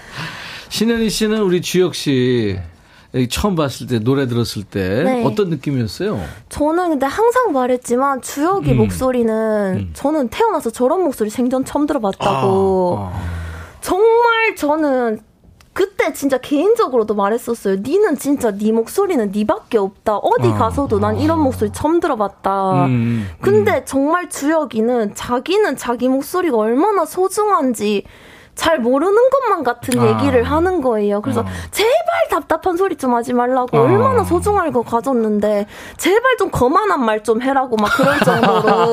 신현희 씨는 우리 주혁 씨 처음 봤을 때 노래 들었을 때 네. 어떤 느낌이었어요? 저는 근데 항상 말했지만 주혁이 음. 목소리는 저는 태어나서 저런 목소리 생전 처음 들어봤다고. 아, 정말 저는 그때 진짜 개인적으로도 말했었어요. 니는 진짜 네 목소리는 니밖에 없다. 어디 아, 가서도 난 이런 목소리 처음 들어봤다. 음, 근데 정말 주혁이는 자기는 자기 목소리가 얼마나 소중한지 잘 모르는 것만 같은 아. 얘기를 하는 거예요. 그래서 제발 답답한 소리 좀 하지 말라고 아. 얼마나 소중할 거 가졌는데 제발 좀 거만한 말 좀 해라고 막 그럴 정도로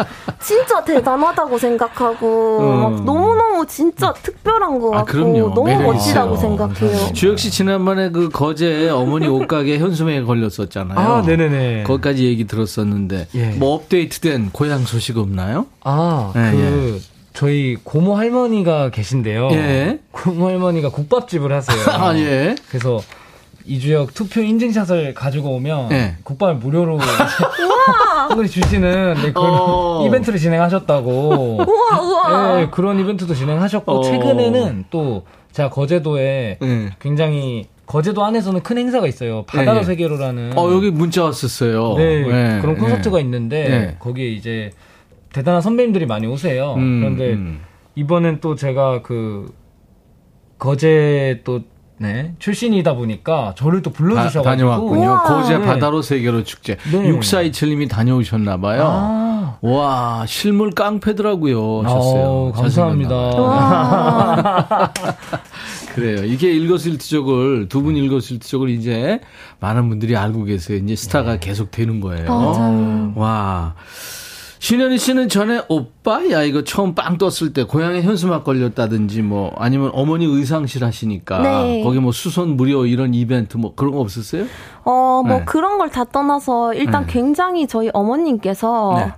진짜 대단하다고 생각하고 음. 막 너무너무 진짜 특별한 것 아, 같고 그럼요. 너무 멋지다고 있어요. 생각해요. 주혁 씨 지난번에 그 거제 어머니 옷가게 현수막에 걸렸었잖아요. 아, 네네네. 거기까지 얘기 들었었는데 예. 뭐 업데이트된 고향 소식 없나요? 아, 예, 그 저희 고모 할머니가 계신데요. 예. 고모 할머니가 국밥집을 하세요. 아, 예. 그래서 이주혁 투표 인증샷을 가지고 오면 예. 국밥을 무료로 선물이 주시는 네, 그런 어. 이벤트를 진행하셨다고. 우와 우와. 네, 그런 이벤트도 진행하셨고 어. 최근에는 또 제가 거제도에 예. 굉장히 거제도 안에서는 큰 행사가 있어요. 바다로 예, 예. 세계로라는 어, 여기 문자 왔었어요. 네, 예, 그런 콘서트가 예. 있는데 예. 거기에 이제 대단한 선배님들이 많이 오세요. 음, 그런데 음. 이번엔 또 제가 그 거제 또 네, 출신이다 보니까 저를 또 다, 불러주셔가지고 다 녀왔군요. 우와. 고제 네. 바다로 세계로 축제. 네. 6427님이 다녀오셨나 봐요. 아, 와, 실물 깡패더라고요. 하셨어요. 아우, 감사합니다. 봐요. 그래요. 이게 일거수일투족을 두 분 일거수일투족을 이제 많은 분들이 알고 계세요. 이제 스타가 네. 계속 되는 거예요. 맞아요. 와. 신현희 씨는 전에 오빠 야 이거 처음 빵 떴을 때 고향에 현수막 걸렸다든지 뭐 아니면 어머니 의상실 하시니까 네. 거기 뭐 수선 무료 이런 이벤트 뭐 그런 거 없었어요? 어, 뭐 네. 그런 걸 다 떠나서 일단 네. 굉장히 저희 어머님께서 네.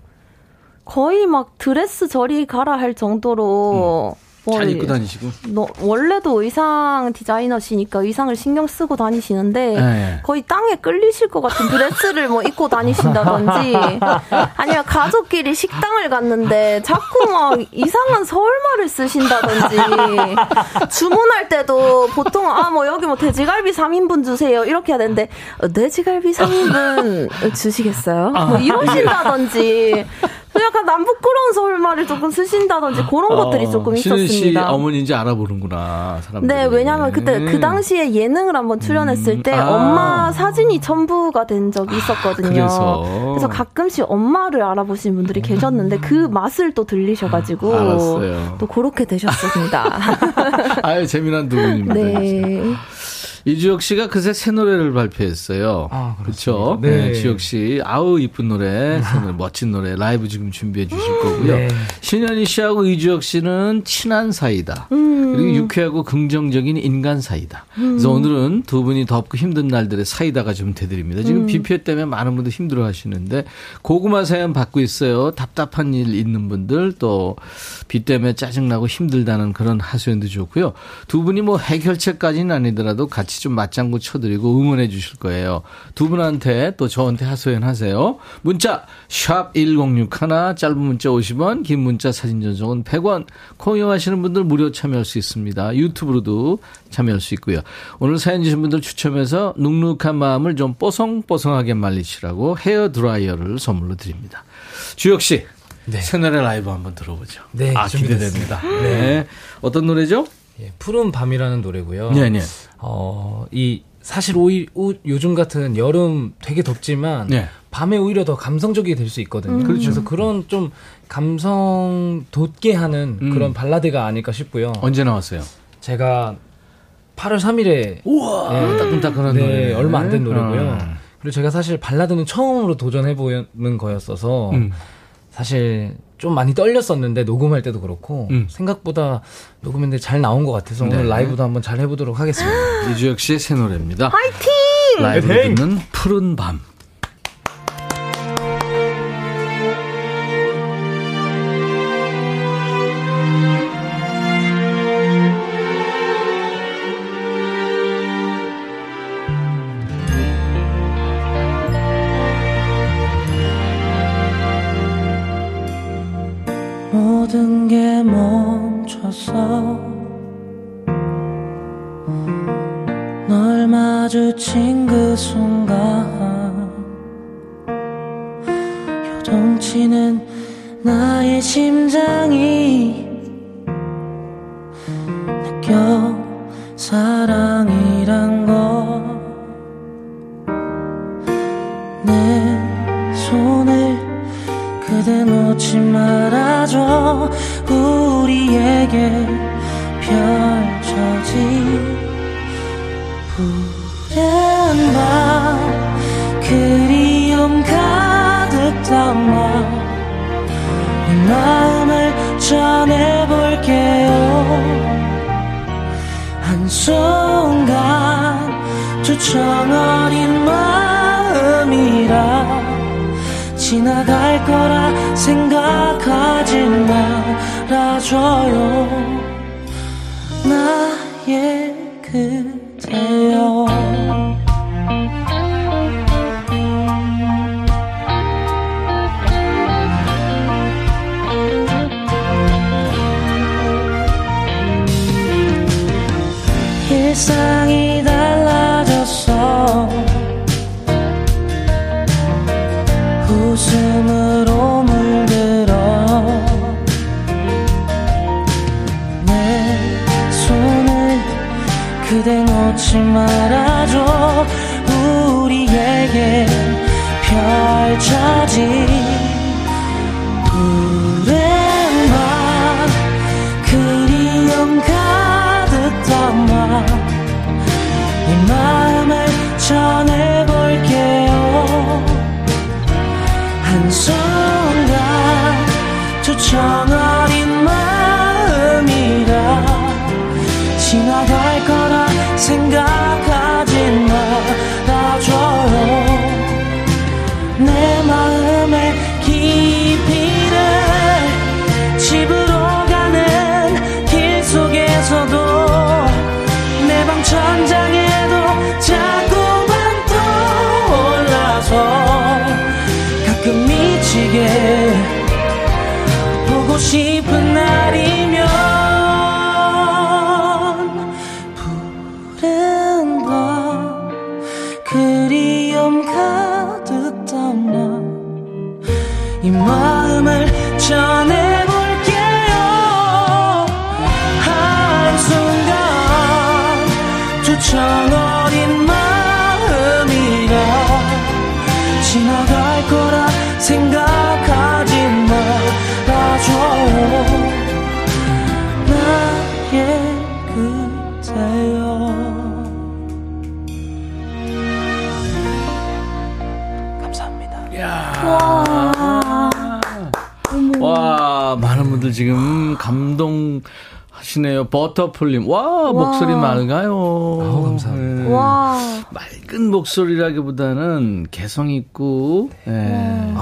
거의 막 드레스 저리 가라 할 정도로 뭐 잘 입고 다니시고. 너- 원래도 의상 디자이너시니까 의상을 신경 쓰고 다니시는데 네. 거의 땅에 끌리실 것 같은 드레스를 뭐 입고 다니신다든지 아니면 가족끼리 식당을 갔는데 자꾸 막 이상한 서울말을 쓰신다든지 주문할 때도 보통 아 뭐 여기 뭐 돼지갈비 3인분 주세요 이렇게 해야 되는데 어, 돼지갈비 3인분 주시겠어요? 뭐 이러신다든지 약간 남부끄러운 서울말을 조금 쓰신다든지 그런 것들이 조금 어, 신은 씨 있었습니다. 어머니인지 알아보는구나 사람들이. 네, 왜냐면 그때 그 당시에 예능을 한번 출연했을 때 아. 엄마 사진이 첨부가 된 적이 있었거든요. 그래서. 그래서 가끔씩 엄마를 알아보시는 분들이 계셨는데 그 맛을 또 들리셔가지고 알았어요. 또 그렇게 되셨습니다. 아유 재미난 두 분입니다. 진짜. 네. 이주혁 씨가 그새 새 노래를 발표했어요. 아, 그렇죠. 네. 네. 주혁 씨 아우 이쁜 노래, 새 노래, 멋진 노래 라이브 지금 준비해 주실 거고요. 네. 신현희 씨하고 이주혁 씨는 친한 사이다. 그리고 유쾌하고 긍정적인 인간 사이다. 그래서 오늘은 두 분이 덥고 힘든 날들의 사이다가 좀 되드립니다. 지금 비 피해 때문에 많은 분들 힘들어 하시는데 고구마 사연 받고 있어요. 답답한 일 있는 분들 또 비 때문에 짜증나고 힘들다는 그런 하소연도 좋고요. 두 분이 뭐 해결책까지는 아니더라도 같이 좀 맞장구 쳐드리고 응원해 주실 거예요. 두 분한테 또 저한테 하소연 하세요. 문자 샵 1061 짧은 문자 50원 긴 문자 사진 전송은 100원 콩 이용하시는 분들 무료 참여할 수 있습니다. 유튜브로도 참여할 수 있고요. 오늘 사연 주신 분들 추첨해서 눅눅한 마음을 좀 뽀송뽀송하게 말리시라고 헤어 드라이어를 선물로 드립니다. 주혁 씨. 네. 새 노래 라이브 한번 들어보죠. 네, 아, 준비됐습니다. 기대됩니다. 네. 어떤 노래죠? 예, 푸른 밤이라는 노래고요. 네, 네. 어, 이 사실 오히, 오, 요즘 같은 여름 되게 덥지만 네. 밤에 오히려 더 감성적이 될 수 있거든요. 그렇죠. 그래서 그런 좀 감성 돋게 하는 음. 그런 발라드가 아닐까 싶고요. 언제 나왔어요? 제가 8월 3일에 우와, 네. 따끈따끈한 네, 노래. 얼마 안 된 노래고요. 어. 그리고 제가 사실 발라드는 처음으로 도전해 보는 거였어서 음. 사실 좀 많이 떨렸었는데 녹음할 때도 그렇고 음. 생각보다 녹음했는데 잘 나온 것 같아서 네. 오늘 라이브도 한번 잘 해보도록 하겠습니다. 이주혁 씨의 새 노래입니다. 파이팅! 라이브로 파이팅! 듣는 푸른 밤. 전해 지금 감동 하시네요. 버터풀님. 와, 목소리 맑아요. 감사합니다. 와. 맑 은 목소리라기보다는 개성 있고, 예.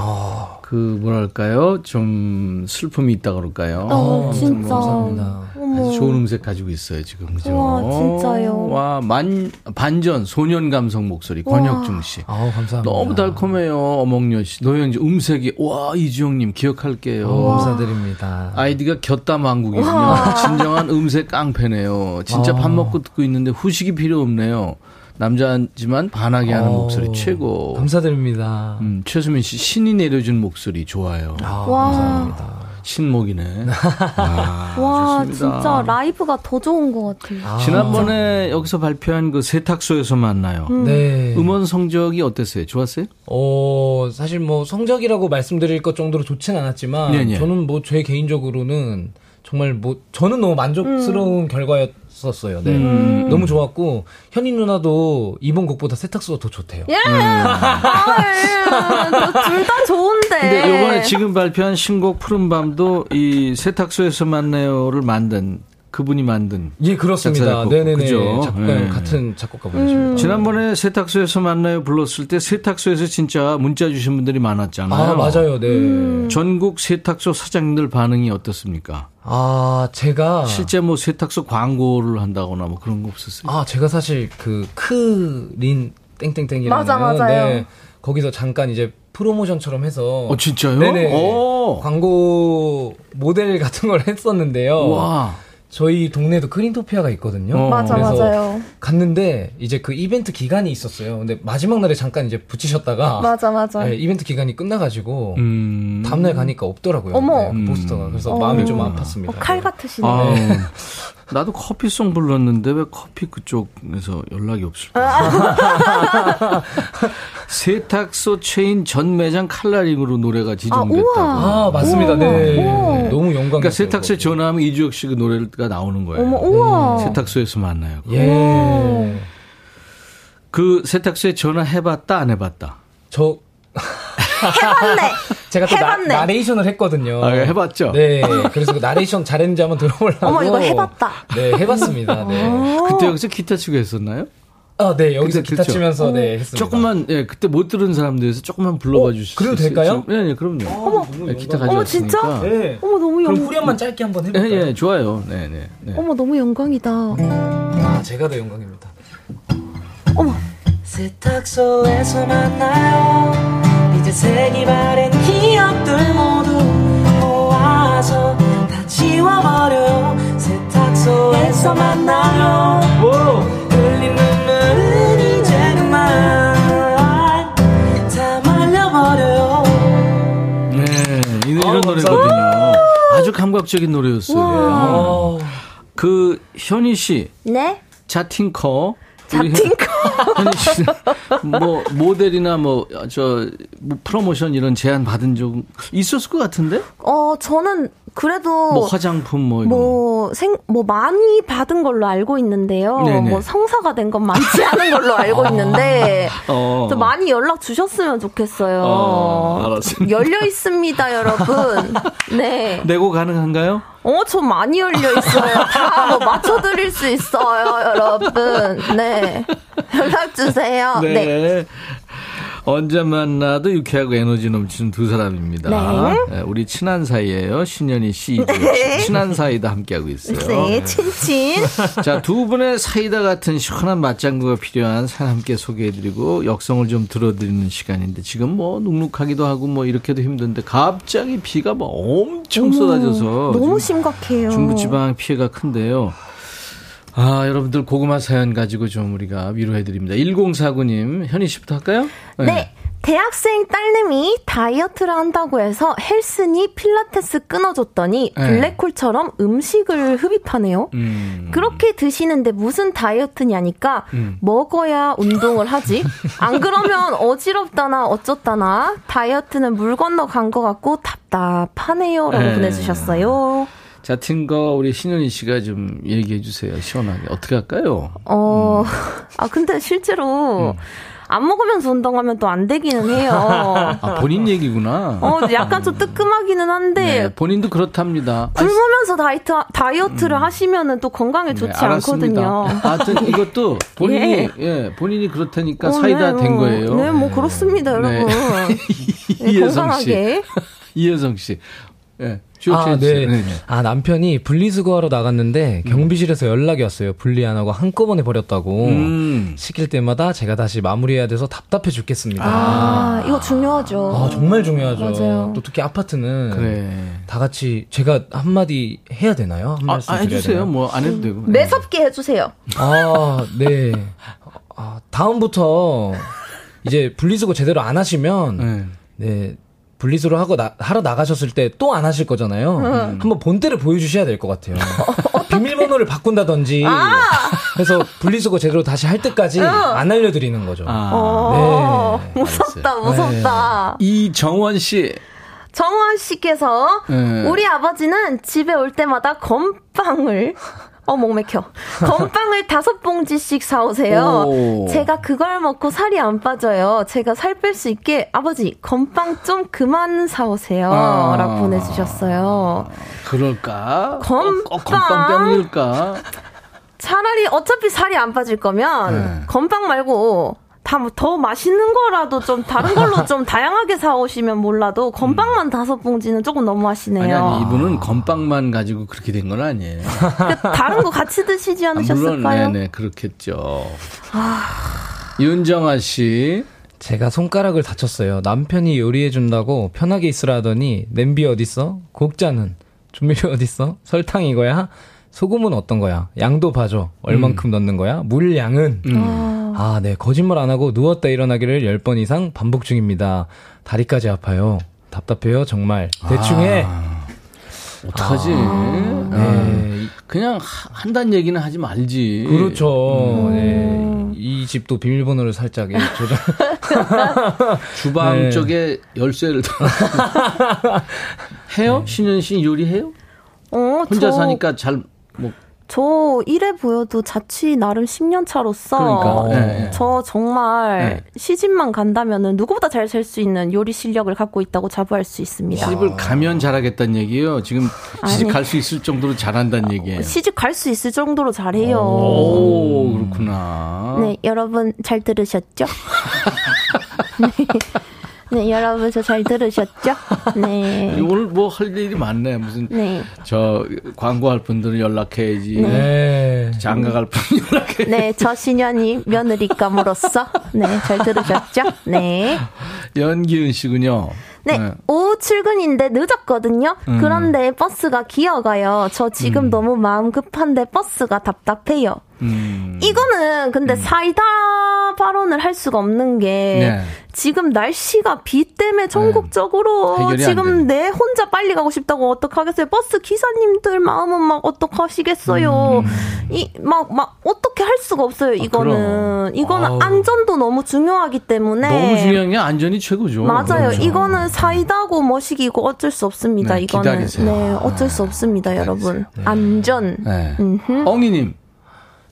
그, 뭐랄까요. 좀 슬픔이 있다 그럴까요? 어, 진짜. 감사합니다. 아주 좋은 음색 가지고 있어요, 지금. 그죠? 와, 진짜요. 와, 만, 반전, 소년 감성 목소리, 와. 권혁중 씨. 아우, 감사합니다. 너무 달콤해요, 어몽여 씨. 노현지, 음색이, 와, 이주영님, 기억할게요. 어, 감사드립니다. 아이디가 곁담왕국이군요. 와. 진정한 음색 깡패네요. 진짜 아. 밥 먹고 듣고 있는데 후식이 필요 없네요. 남자지만 반하게 하는 어, 목소리 최고. 감사드립니다. 음, 최수민 씨 신이 내려준 목소리 좋아요. 아, 와. 감사합니다. 신목이네. 아, 와, 좋습니다. 진짜 라이브가 더 좋은 것 같아요. 아, 지난번에 여기서 발표한 그 세탁소에서 만나요. 음. 네. 음원 성적이 어땠어요? 좋았어요? 어, 사실 뭐 성적이라고 말씀드릴 것 정도로 좋진 않았지만 네, 네. 저는 뭐 제 개인적으로는 정말 뭐 저는 너무 만족스러운 결과였 었어요. 네. 음. 너무 좋았고 현희 누나도 이번 곡보다 세탁소가 더 좋대요. 예! 둘다 좋은데. 근데 요번에 지금 발표한 신곡 푸른 밤도 이 세탁소에서 만나요를 만든 그분이 만든 예, 그렇습니다. 작사, 작곡. 네네네. 그죠? 작곡가 네. 같은 작곡가 분이십니다. 지난번에 세탁소에서 만나요 불렀을 때 세탁소에서 진짜 문자 주신 분들이 많았잖아요. 아, 맞아요. 네. 음. 전국 세탁소 사장님들 반응이 어떻습니까? 아, 제가 실제 뭐 세탁소 광고를 한다거나 뭐 그런 거 없었어요? 아, 제가 사실 그 크린 땡땡땡이라는 맞아, 맞아요. 네, 거기서 잠깐 이제 프로모션처럼 해서 어, 진짜요? 네네. 오. 광고 모델 같은 걸 했었는데요. 와. 저희 동네에도 크린토피아가 있거든요. 어. 맞아, 그래서 맞아요. 갔는데 이제 그 이벤트 기간이 있었어요. 근데 마지막 날에 잠깐 이제 붙이셨다가 맞아, 맞아. 네, 이벤트 기간이 끝나가지고 음. 다음날 가니까 없더라고요. 어머. 네, 그 포스터가. 그래서 어. 마음이 좀 아팠습니다. 어, 칼 같으시네. 아우, 나도 커피송 불렀는데 왜 커피 그쪽에서 연락이 없을까? 세탁소 체인 전 매장 칼라링으로 노래가 지정됐다고. 아, 맞습니다. 네. 우와. 너무 영광. 그러니까 세탁소에 전화하면 이주혁 씨그 노래가 나오는 거예요. 어머, 우와. 세탁소에서 만나요. 예. 그 세탁소에 전화해봤다 안 해봤다? 저 해봤네. 제가 또 나, 해봤네. 나레이션을 했거든요. 아, 해봤죠? 네. 그래서 그 나레이션 잘했는지 한번 들어보려고. 어머, 이거 해봤다. 네, 해봤습니다. 네. 그때 여기서 기타 치고 했었나요? 아, 네. 여기서 기타 그렇죠. 치면서 네, 했습니다. 조금만 예 그때 못 들은 사람들에서 조금만 불러봐 어, 주실 수 그래도 있어요? 될까요? 네, 네, 그럼요. 네, 기타 어머, 진짜? 가져왔으니까. 네. 어머, 너무 그럼 영, 후렴만 짧게 한번 예, 해볼까요? 예, 좋아요. 네, 네, 네. 어머, 너무 영광이다. 아, 제가 더 영광입니다. 어머. 세탁소에서 만나요 이제 색이 바랜 기억들 모두 모아서 다 지워버려요 세탁소에서 만나요 흘린 눈물은 이제 그만 다 말려버려요 네, 이, 이런 아우, 노래거든요. 아주 감각적인 노래였어요. 어, 그 현희 씨, 네? 자팅커. 씨, 뭐 모델이나 뭐 저 프로모션 이런 제안 받은 적 있었을 것 같은데? 어, 저는 그래도 뭐 화장품 뭐 이런. 뭐, 생, 뭐, 많이 받은 걸로 알고 있는데요. 네네. 뭐, 성사가 된 건 많지 않은 걸로 알고 있는데, 어. 또 많이 연락 주셨으면 좋겠어요. 어, 알았습니다. 열려 있습니다, 여러분. 네. 내고 가능한가요? 어, 저 많이 열려 있어요. 다 뭐 맞춰 드릴 수 있어요, 여러분. 네. 연락 주세요. 네. 네. 언제 만나도 유쾌하고 에너지 넘치는 두 사람입니다. 네. 네, 우리 친한 사이예요. 신현희 씨, 씨. 친한 사이다 함께하고 있어요. 네, 친친. 자, 두 분의 사이다 같은 시원한 맞장구가 필요한 사람 함께 소개해드리고 역성을 좀 들어드리는 시간인데 지금 뭐 눅눅하기도 하고 뭐 이렇게도 힘든데 갑자기 비가 뭐 엄청 쏟아져서 너무 심각해요. 중부지방 피해가 큰데요. 아, 여러분들 고구마 사연 가지고 좀 우리가 위로해드립니다. 1049님, 현희 씨부터 할까요? 네. 대학생 딸내미 다이어트를 한다고 해서 헬스니 필라테스 끊어줬더니 네. 블랙홀처럼 음식을 흡입하네요. 음. 그렇게 드시는데 무슨 다이어트냐니까 음. 먹어야 운동을 하지. 안 그러면 어지럽다나 어쩌다나 다이어트는 물 건너 간 것 같고 답답하네요라고 네. 보내주셨어요. 자, 틴거 우리 신현희 씨가 좀 얘기해 주세요. 시원하게. 어떻게 할까요? 어, 아 근데 실제로 안 먹으면서 운동하면 또 안 되기는 해요. 아, 본인 얘기구나. 어, 약간 좀 뜨끔하기는 한데 네, 본인도 그렇답니다. 굶으면서 다이트 다이어트를 하시면은 또 건강에 좋지 네. 않거든요. 하여튼 이것도 본인이 예, 본인이 그렇다니까 사이다 네, 된 뭐, 거예요. 네, 뭐 그렇습니다, 네. 여러분. 네, 이혜성 씨. 이혜성 씨. 예. 아, 네. 네. 네. 아, 남편이 분리수거하러 나갔는데 경비실에서 연락이 왔어요. 분리 안 하고 한꺼번에 버렸다고. 음. 시킬 때마다 제가 다시 마무리해야 돼서 답답해 죽겠습니다. 아, 이거 중요하죠. 아, 정말 중요하죠. 맞아요. 또 특히 아파트는 그래. 다 같이 제가 한마디 해야 되나요? 한 아, 말씀 아, 드려야 해주세요. 되나요? 뭐 안 해도 되고. 매섭게 해주세요. 아, 네. 아, 다음부터 이제 분리수거 제대로 안 하시면 네. 네. 분리수거 하고 나, 하러 나가셨을 때 또 안 하실 거잖아요. 한번 본때를 보여주셔야 될 것 같아요. 비밀번호를 바꾼다든지 해서 분리수거 제대로 다시 할 때까지 안 알려드리는 거죠. 아. 어, 네. 무섭다. 무섭다. 이정원 씨. 정원 씨께서 네. 우리 아버지는 집에 올 때마다 건빵을 어, 목맥혀. 건빵을 다섯 봉지씩 사오세요. 오. 제가 그걸 먹고 살이 안 빠져요. 제가 살 뺄 수 있게 아버지, 건빵 좀 그만 사오세요. 아. 라고 보내주셨어요. 그럴까? 건빵. 꼭, 꼭 건빵 때문일까? 차라리 어차피 살이 안 빠질 거면 네. 건빵 말고 다뭐더 맛있는 거라도 좀 다른 걸로 좀 다양하게 사오시면 몰라도 건빵만 다섯 봉지는 조금 너무 하시네요. 아니, 아니, 이분은 건빵만 가지고 그렇게 된 건 아니에요. 그러니까 다른 거 같이 드시지 아, 물론, 않으셨을까요? 네네, 그렇겠죠. 윤정아 씨. 제가 손가락을 다쳤어요. 남편이 요리해 준다고 편하게 있으라 하더니 냄비 어딨어? 곡자는? 조미료 어딨어? 설탕 이거야? 소금은 어떤 거야? 양도 봐줘. 얼만큼 넣는 거야? 물량은? 아, 네. 거짓말 안 하고 누웠다 일어나기를 10번 이상 반복 중입니다. 다리까지 아파요. 답답해요, 정말. 대충 해. 어떡하지? 아, 네. 네. 그냥 하- 한다는 얘기는 하지 말지. 그렇죠. 네. 이 집도 비밀번호를 살짝 예, 조정. 주방 네. 쪽에 열쇠를 다 해요? 신현 씨 요리해요? 어, 혼자 저- 사니까 잘 뭐. 저 이래 보여도 자취 나름 10년 차로서 그러니까, 예, 예. 저 정말 시집만 간다면은 누구보다 잘 살 수 있는 요리 실력을 갖고 있다고 자부할 수 있습니다. 시집을 가면 잘하겠다는 얘기예요. 지금 시집. 갈 수 있을 정도로 잘한다는 얘기예요. 시집 갈 수 있을 정도로 잘해요. 오, 그렇구나. 네, 여러분 잘 들으셨죠? 네. 네, 여러분 저잘 들으셨죠? 네. 오늘 뭐 할 일이 많네. 무슨 네. 저 광고할 분들은 연락해야지. 네. 장가 갈 분 연락해. 네, 저 신현이 며느리감으로서 네, 잘 들으셨죠? 네. 연기은 씨군요. 네, 오후 출근인데 늦었거든요. 음. 그런데 버스가 기어가요. 저 지금 너무 마음 급한데 버스가 답답해요. 음. 이거는 근데 사이다 발언을 할 수가 없는 게 네. 지금 날씨가 비 때문에 전국적으로 해결이 안 지금 내 혼자 빨리 가고 싶다고 어떡하겠어요? 버스 기사님들 마음은 막 어떡하시겠어요? 이막막 어떻게 할 수가 없어요. 이거는 음. 그럼. 이거는 아우. 안전도 너무 중요하기 때문에 너무 중요한 게 안전이 최고죠. 맞아요. 그렇죠. 이거는 사이다고 머시기고 어쩔 수 없습니다. 네, 이거는 기다리세요. 네 어쩔 수 없습니다, 여러분. 안전. 네. 엉이님.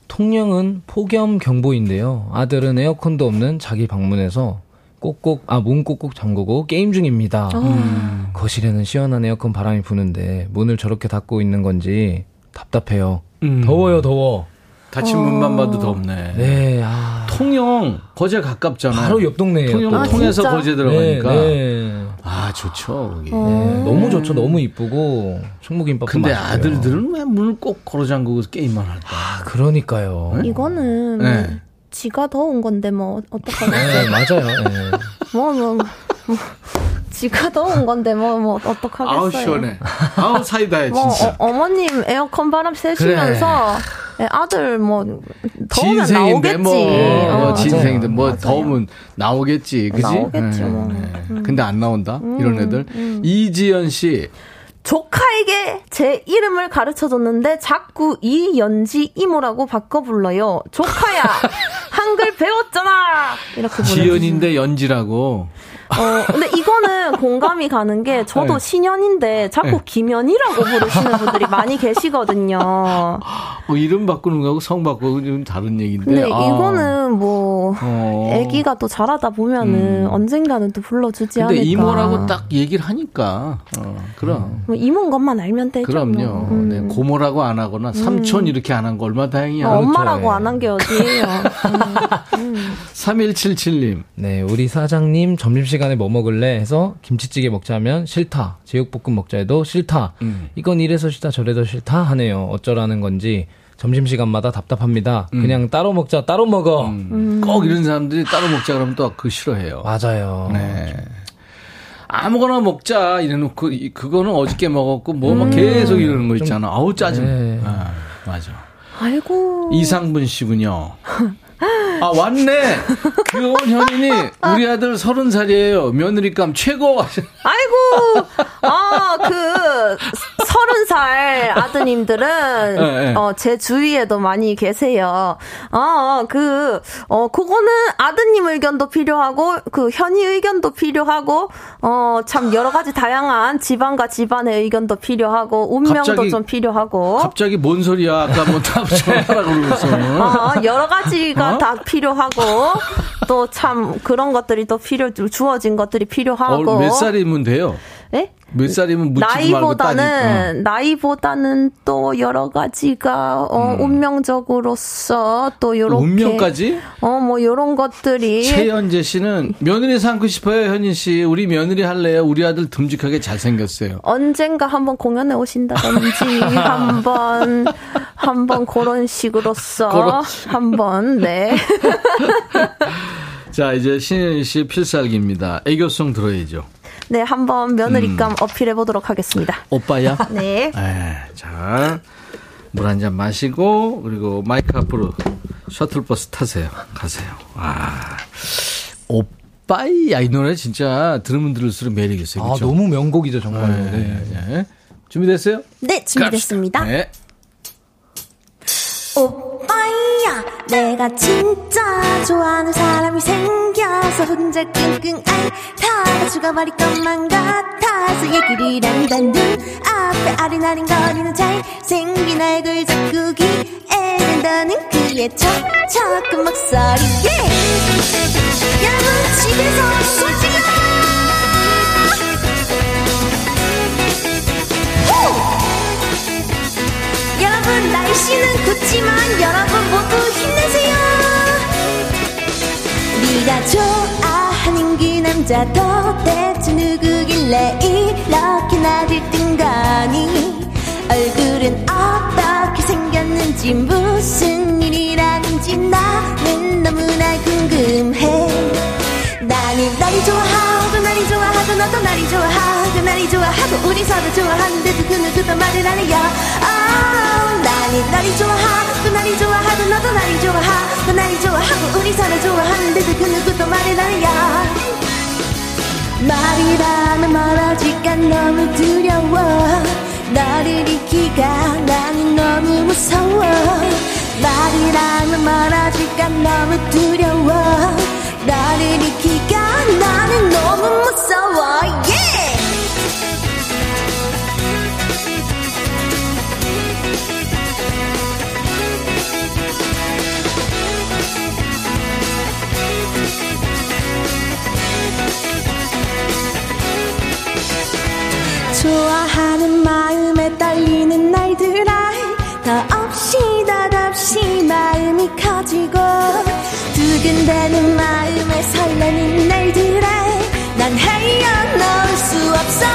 통영은 폭염 경보인데요. 아들은 에어컨도 없는 자기 방문에서 꼭꼭 아 문 꼭꼭 잠그고 게임 중입니다. 음. 거실에는 시원한 에어컨 바람이 부는데 문을 저렇게 닫고 있는 건지 답답해요. 음. 더워요, 더워. 닫힌 문만 봐도 덥네. 네, 아, 통영 거제 가깝잖아요. 바로 옆 동네예요. 통영 또. 아, 통해서 진짜? 거제 들어가니까. 네, 네. 아 좋죠 거기. 어. 네, 너무 좋죠. 너무 이쁘고 충무김밥도 근데 맛있고요. 아들들은 왜 문을 꼭 걸어 잠그고 게임만 할까? 아, 그러니까요. 이거는 네. 지가 더운 건데 뭐 어떡하겠어요? 네, 맞아요. 네. 뭐, 뭐, 뭐, 지가 더운 건데 뭐, 뭐, 어떡하겠어요. 아우 시원해. 아우 사이다해 뭐, 진짜. 어, 머님 에어컨 바람 쐬시면서 네, 아들 뭐, 더우면 진생인데 나오겠지. 뭐, 어, 뭐 진생인데 뭐 맞아요. 더우면 나오겠지, 그지? 나오겠지, 뭐. 근데 안 나온다 이런 애들. 음. 이지연 씨. 조카에게 제 이름을 가르쳐 줬는데 자꾸 이연지 이모라고 바꿔 불러요. 조카야, 한글 배웠잖아! 이렇게 보내주세요. 지연인데 연지라고. 어, 근데 이거는 공감이 가는 게 저도 네. 신현인데 자꾸 네. 김연이라고 부르시는 분들이 많이 계시거든요. 뭐 이름 바꾸는 거하고 성 바꾸고 좀 다른 얘기인데. 근데 아. 이거는 뭐 어. 아기가 또 자라다 보면은 음. 언젠가는 또 불러주지 근데 않을까. 이모라고 딱 얘기를 하니까. 어, 그럼. 뭐 이모인 것만 알면 되죠. 그럼요. 뭐. 음. 네, 고모라고 안 하거나 삼촌 이렇게 안 한 거 얼마 다행이야. 어, 엄마라고. 안 한 게 어디예요. 3177님. 네, 우리 사장님 점심시간 에 뭐 먹을래 해서 김치찌개 먹자면 싫다. 제육볶음 먹자 해도 싫다. 음. 이건 이래서 싫다 저래도 싫다 하네요. 어쩌라는 건지 점심시간마다 답답합니다. 음. 그냥 따로 먹자 따로 먹어. 꼭 이런 사람들이 따로 먹자 그러면 또 그거 싫어해요. 맞아요. 네. 아무거나 먹자 이래놓고 이- 그거는 어저께 먹었고 뭐막 계속 이러는 거 있잖아. 아우 짜증. 네. 아, 맞아. 아이고. 이상분 씨군요. 아 왔네. 귀여운 현인이 우리 아들 서른 살이에요. 며느리감 최고. 아이고, 아, 그, 서른 살 아드님들은, 네, 네. 어, 제 주위에도 많이 계세요. 아, 그, 어, 그거는 아드님 의견도 필요하고, 그, 현이 의견도 필요하고, 어, 참 여러 가지 다양한 집안과 집안의 의견도 필요하고, 운명도 갑자기- 좀 필요하고. 갑자기 뭔 소리야? 아까 뭐답 전화라고 그러고서. 어, 여러 가지가 어? 다 필요하고, 또 참 그런 것들이 또 필요, 주어진 것들이 필요하고. 어, 몇 살이면 돼요? 예? 몇 살이면 말고 따지. 나이보다는 나이보다는 또 여러 가지가 어 운명적으로서 또 요렇게 음. 운명까지? 어뭐 요런 것들이 최현재 씨는 며느리 삼고 싶어요, 현인 씨. 우리 며느리 할래요. 우리 아들 듬직하게 잘 생겼어요. 언젠가 한번 공연에 오신다든지 한번 한번 그런 식으로서 그런 한번 네. 자, 이제 신현 씨 필살기입니다. 애교송 들어야죠. 네, 한번 며느리감 음. 어필해 보도록 하겠습니다. 오빠야? 네. 에, 자. 물 한 잔 마시고 그리고 마이크 앞으로 셔틀버스 타세요. 가세요. 아 오빠이야 이 노래 진짜 들으면 들을수록 매력 있어요. 아, 그렇죠? 너무 명곡이죠, 정말. 네, 네, 네. 준비됐어요? 네, 준비됐습니다. 네. 오빠야 내가 진짜 좋아하는 사람이 생겨서 혼자 끙끙 앓다가 죽어버릴 것만 같아서 얘기를 한단 눈 앞에 아른아른거리는 잘생긴 얼굴 자꾸 귀에 든다는 그의 척척한 목소리에 여러분 집에서 솔직히 여러분 날씨는 덥지만 여러분 모두 힘내세요. 네가 좋아하는 그 남자 도대체 누구길래 이렇게 나를 뜬 거니? 얼굴은 어떻게 생겼는지 무슨 일이라는지 나는 너무나 궁금해. 나는 너를 좋아하고 너도 나를 좋아하고 나를 좋아하고 우리 서로 좋아하는데도 그 누구도 말을 안 해요. Oh, 너를 좋아하고 나를 좋아하고 너도 나를 좋아하고 나를 좋아하고 우리 서로 좋아하는데도 그 누구도 말을 안 해요. 말이라면 멀어질까 너무 두려워. 너를 잃기가 나는 너무 무서워. 말이라면 멀어질까 너무 두려워 너를 잃기가 나는 너무 무서워! 좋아하는 마음에 떨리는 날들아 더 없이 더없이 마음이 커지고 두근대는 마음에 설레는 날들아 난 헤어놓을 수 없어.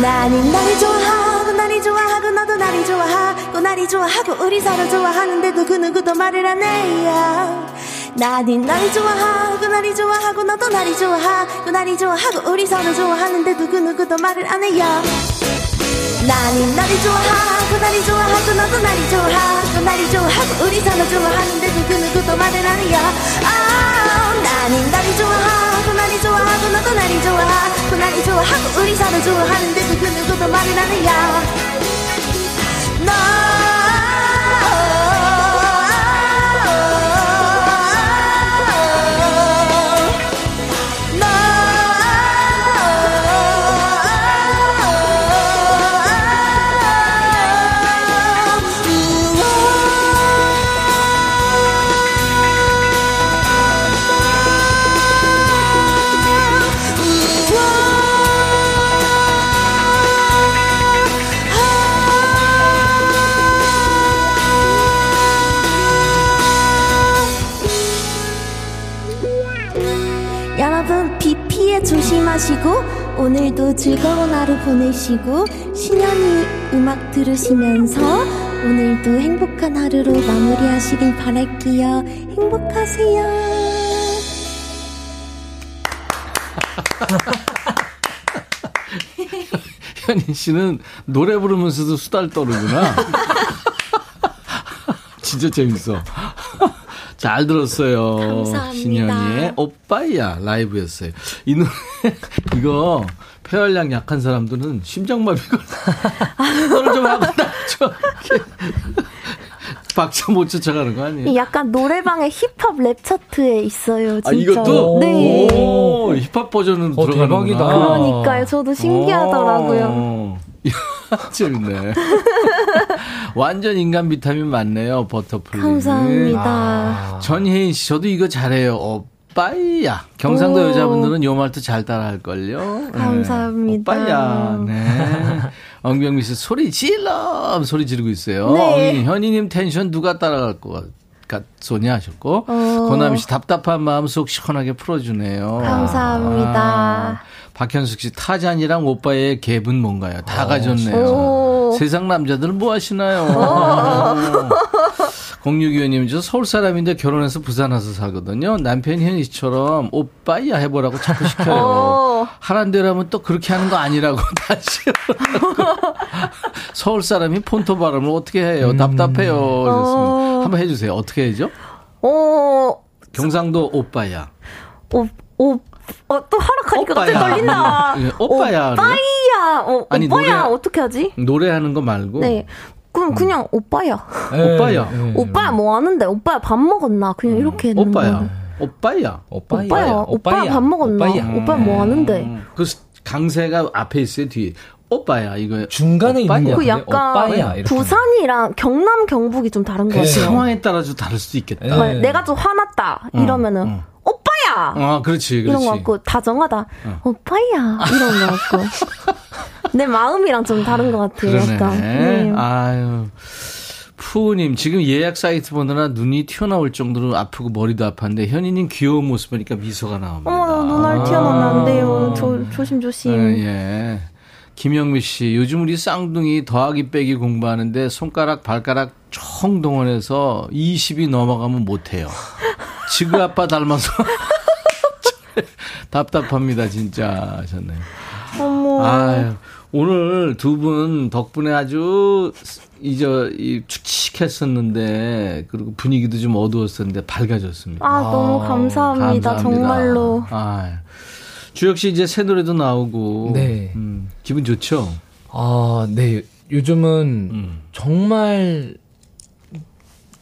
나는 너를 좋아하고 나를 좋아하고 너도 나를 좋아하고 나를 좋아하고 우리 서로 좋아하는데도 그 누구도 말을 안 해요. 나는 나를 좋아하고 나를 좋아하고 너도 나를 좋아하고 나를 좋아하고 우리 서로 좋아하는데도 그 누구도 말을 안 해요. 나는 나를 좋아하고 나를 좋아하고 너도 나를 좋아하고 나를 좋아하고 우리 서로 좋아하는데도 그 누구도 말을 안 해요. oh, 나는 나를 좋아하고 나를 좋아하고 너도 나를 좋아하고 나를 좋아하고 우리 서로 좋아하는데도 그 누구도 말을 안 해요. 여 조심하시고 오늘도 즐거운 하루 보내시고 신현이 음악 들으시면서 오늘도 행복한 하루로 마무리하시길 바랄게요. 행복하세요. 현인 씨는 노래 부르면서도 수달 떠르구나. 진짜 재밌어. 잘 들었어요. 감사합니다. 신현이의 오빠야 라이브였어요. 이 노래 이거 폐활량 약한 사람들은 심장마비가 너를 좀 하고 나좀 박자 못 쫓아가는 거 아니에요? 약간 노래방의 힙합 랩 차트에 있어요. 진짜. 아 이것도 네. 오, 힙합 버전은 어, 들어가는구나. 대박이다. 그러니까요. 저도 신기하더라고요. 오. 재밌네. 완전 인간 비타민 맞네요, 버터플리. 감사합니다. 아. 전혜인 씨, 저도 이거 잘해요. 오빠야. 경상도 오. 여자분들은 요 말도 잘 따라할걸요. 네. 감사합니다. 오빠야. 네. 엉병미 씨, 소리 질러! 소리 지르고 있어요. 네. 현이님 텐션 누가 따라갈 것 같, 소냐 하셨고. 어. 고남희 씨, 답답한 마음 속 시원하게 풀어주네요. 감사합니다. 아. 박현숙 씨, 타잔이랑 오빠의 갭은 뭔가요? 다 가졌네요. 오. 세상 남자들은 뭐 하시나요? 0625님, 저 서울 사람인데 결혼해서 부산 와서 살거든요. 남편이 현희 씨처럼 오빠야 해보라고 자꾸 시켜요. 어. 하란 대로 하면 또 그렇게 하는 거 아니라고 다시. 서울 사람이 폰토 발음을 어떻게 해요? 답답해요. 어. 한번 해주세요. 어떻게 해죠? 어, 경상도 오빠야. 오, 오, 어, 또 하락하니까 갑자기 오빠야. 떨린다. 예, 오빠야. 오빠야. 어, 아니, 오빠야. 노래- 어떻게 하지? 노래하는 거 말고. 네. 그럼 그냥 오빠야. 오빠야. 예, 예. 오빠야 뭐 하는데? 오빠야 밥 먹었나? 그냥 이렇게 했는 오빠야. 거예요. 오빠야. 오빠야. 오빠야. 오빠야 밥 먹었나? 오빠야 뭐 하는데? 그 강세가 앞에 있어요, 뒤에. 오빠야, 이거. 중간에 있는 오빠야. 거그 약간 오빠야. 부산이랑 경남 경북이 좀 다른 것그 같아요. 상황에 따라서 다를 수도 있겠다. 네. 막 내가 좀 화났다 이러면은 응. 오빠야 아, 그렇지, 이런 그렇지. 거 같고 다정하다 오빠야 이런 거 같고 내 마음이랑 좀 다른 것 같아요. 그러네. 약간. 네. 아유. 푸우님, 지금 예약 사이트 보느라 눈이 튀어나올 정도로 아프고 머리도 아팠는데, 현이님 귀여운 모습 보니까 미소가 나옵니다. 어머 나 눈알 튀어나오면 안 돼요. 조, 조심 조심. 예, 예. 김영미 씨, 요즘 우리 쌍둥이 더하기 빼기 공부하는데 손가락, 발가락 총 동원해서 20이 넘어가면 못해요. 지그 아빠 닮아서 답답합니다, 진짜 하셨네요. 어머. 아유, 오늘 두 분 덕분에 아주 이저 이 축칙했었는데 그리고 분위기도 좀 어두웠었는데 밝아졌습니다. 아 너무 감사합니다. 감사합니다. 정말로. 아, 주혁 씨 이제 새 노래도 나오고 네. 음, 기분 좋죠? 아, 네. 요즘은 음. 정말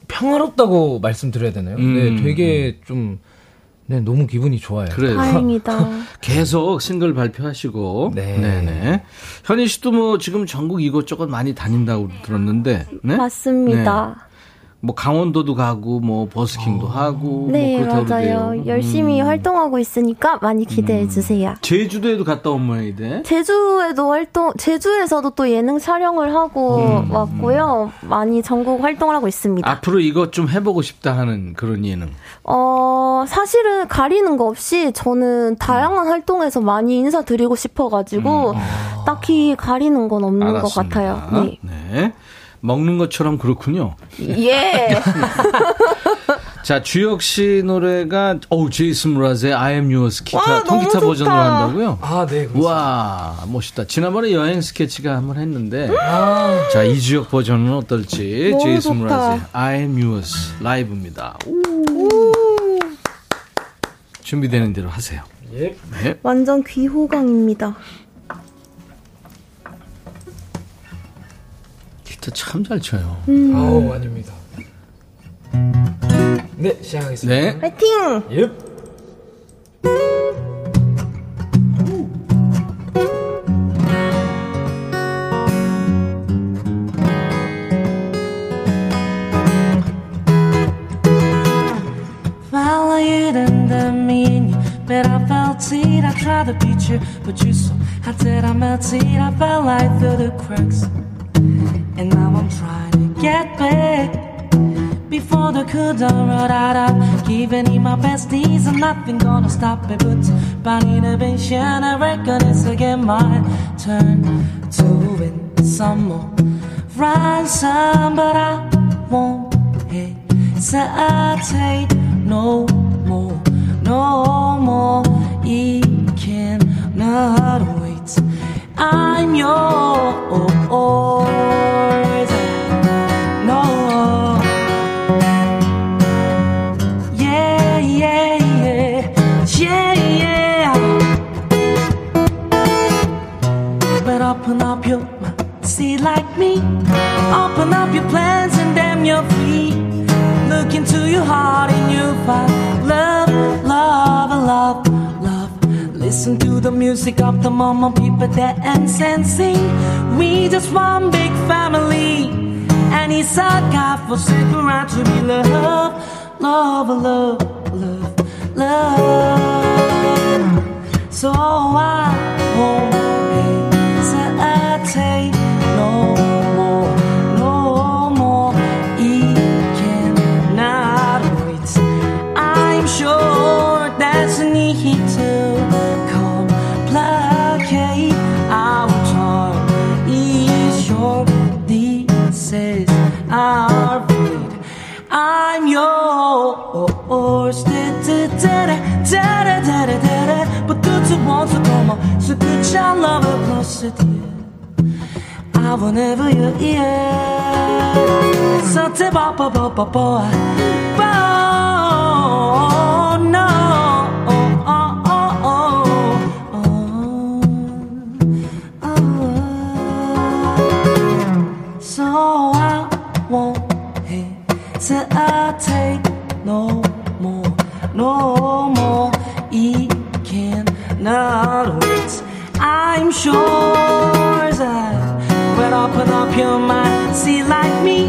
평화롭다고 말씀드려야 되나요? 음, 네, 되게 좀 네, 너무 기분이 좋아요. 그래요. 다행이다. 계속 싱글 발표하시고. 네. 네네. 현희 씨도 뭐 지금 전국 이곳저곳 많이 다닌다고 들었는데. 네? 맞습니다. 뭐 강원도도 가고 뭐 버스킹도 하고. 네, 뭐 그렇다고 맞아요. 그러대요. 열심히 음. 활동하고 있으니까 많이 기대해 주세요. 제주도에도 갔다 온 모양이데. 제주에도 활동, 제주에서도 또 예능 촬영을 하고 음. 왔고요. 많이 전국 활동을 하고 있습니다. 앞으로 이것 좀 해보고 싶다 하는 그런 예능. 어, 사실은 가리는 거 없이 저는 다양한 활동에서 많이 인사 드리고 싶어가지고 딱히 가리는 건 없는 것 음. 알았습니다. 같아요. 네. 네. 먹는 것처럼 그렇군요. 예. 자, 주혁 씨 노래가, 어우, 제이슨 무라즈의 I am yours 기타, 와, 너무 통기타 버전으로. 한다고요? 아, 네. 와, 멋있다. 지난번에 여행 스케치가 한번 했는데, 아, 자, 이주혁 버전은 어떨지, 제이슨. 무라즈의 I am yours 라이브입니다. 준비되는 대로 하세요. 예. 네. 완전 귀호강입니다. 기타 참 잘 쳐요. 아우, 아닙니다. 네, 시작하겠습니다. 네. 파이팅! 예. I felt it. I tried to beat you, but you so how did I melt it? I fell right through the cracks, and now I'm trying to get back. Before the could run out of giving it my best knees and nothing gonna stop me. But by intervention I reckon it's again my turn to win some more ransom. But I won't hesitate no more no more. He cannot wait I'm yours no yeah, yeah, yeah, yeah, yeah. But open up your mind, see like me. Open up your plans and damn you're free. Look into your heart and you'll find love, love, love, love. Listen to the music of the moment people dance and sing. We just one big family. And it's our God for forsaken right to be loved, love, love, love, love. So I won't så kommer Så bitcharna öppnar sitt I will never you igen Så tillbaka, ba, ba, ba, ba, no. So I won't hesitate no more, no more. Wait. I'm sure that when open up your mind, see like me,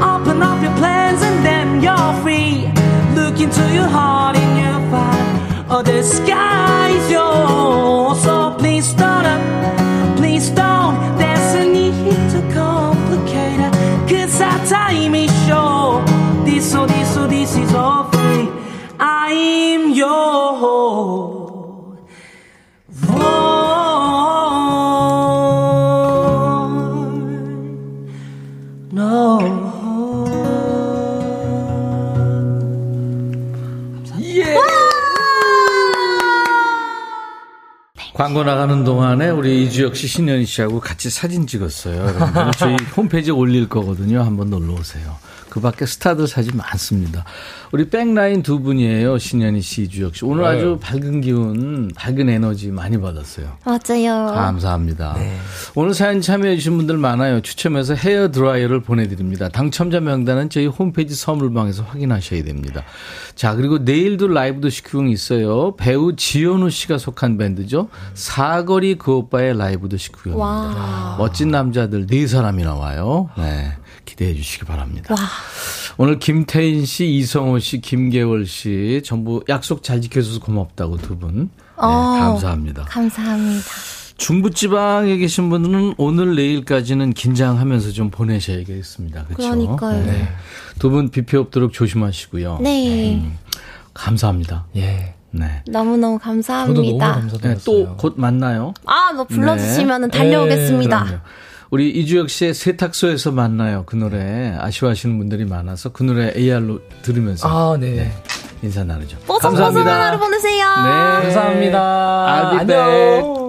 open up your plans and then you're free. Look into your heart and you'll find, oh, the sky is yours. So please don't 광고 나가는 동안에 우리 이주혁 씨, 신현희 씨하고 같이 사진 찍었어요. 저희 홈페이지에 올릴 거거든요. 한번 놀러 오세요. 그 밖에 스타들 사진 많습니다. 우리 백라인 두 분이에요. 신현희 씨, 이주혁 씨. 오늘 네. 아주 밝은 기운, 밝은 에너지 많이 받았어요. 맞아요. 감사합니다. 오늘 사연 참여해주신 분들 많아요. 추첨해서 헤어 드라이어를 보내드립니다. 당첨자 명단은 저희 홈페이지 선물방에서 확인하셔야 됩니다. 자, 그리고 내일도 라이브 도시큐이 있어요. 배우 지현우 씨가 속한 밴드죠. 사거리 그 오빠의 라이브 도시큐입니다. 와. 멋진 남자들 네 사람이 나와요. 네. 기대해 주시기 바랍니다. 오늘 김태인 씨, 이성호 씨, 김계월 씨 전부 약속 잘 지켜줘서 고맙다고 두 분. 네, 어, 감사합니다. 감사합니다. 중부지방에 계신 분들은 오늘 내일까지는 긴장하면서 좀 보내셔야겠습니다. 그렇죠? 그러니까요. 두분 비피 없도록 조심하시고요. 네. 감사합니다. 예. 네. 너무너무 감사합니다. 네, 또곧 만나요. 아, 너 불러주시면 네. 달려오겠습니다. 그럼요. 우리 이주혁 씨의 세탁소에서 만나요. 그 노래 아쉬워하시는 분들이 많아서 그 노래 AR로 들으면서 아, 네. 인사 나누죠. 뽀송뽀송한 하루 보내세요. 네. 감사합니다. I'll be 안녕. back.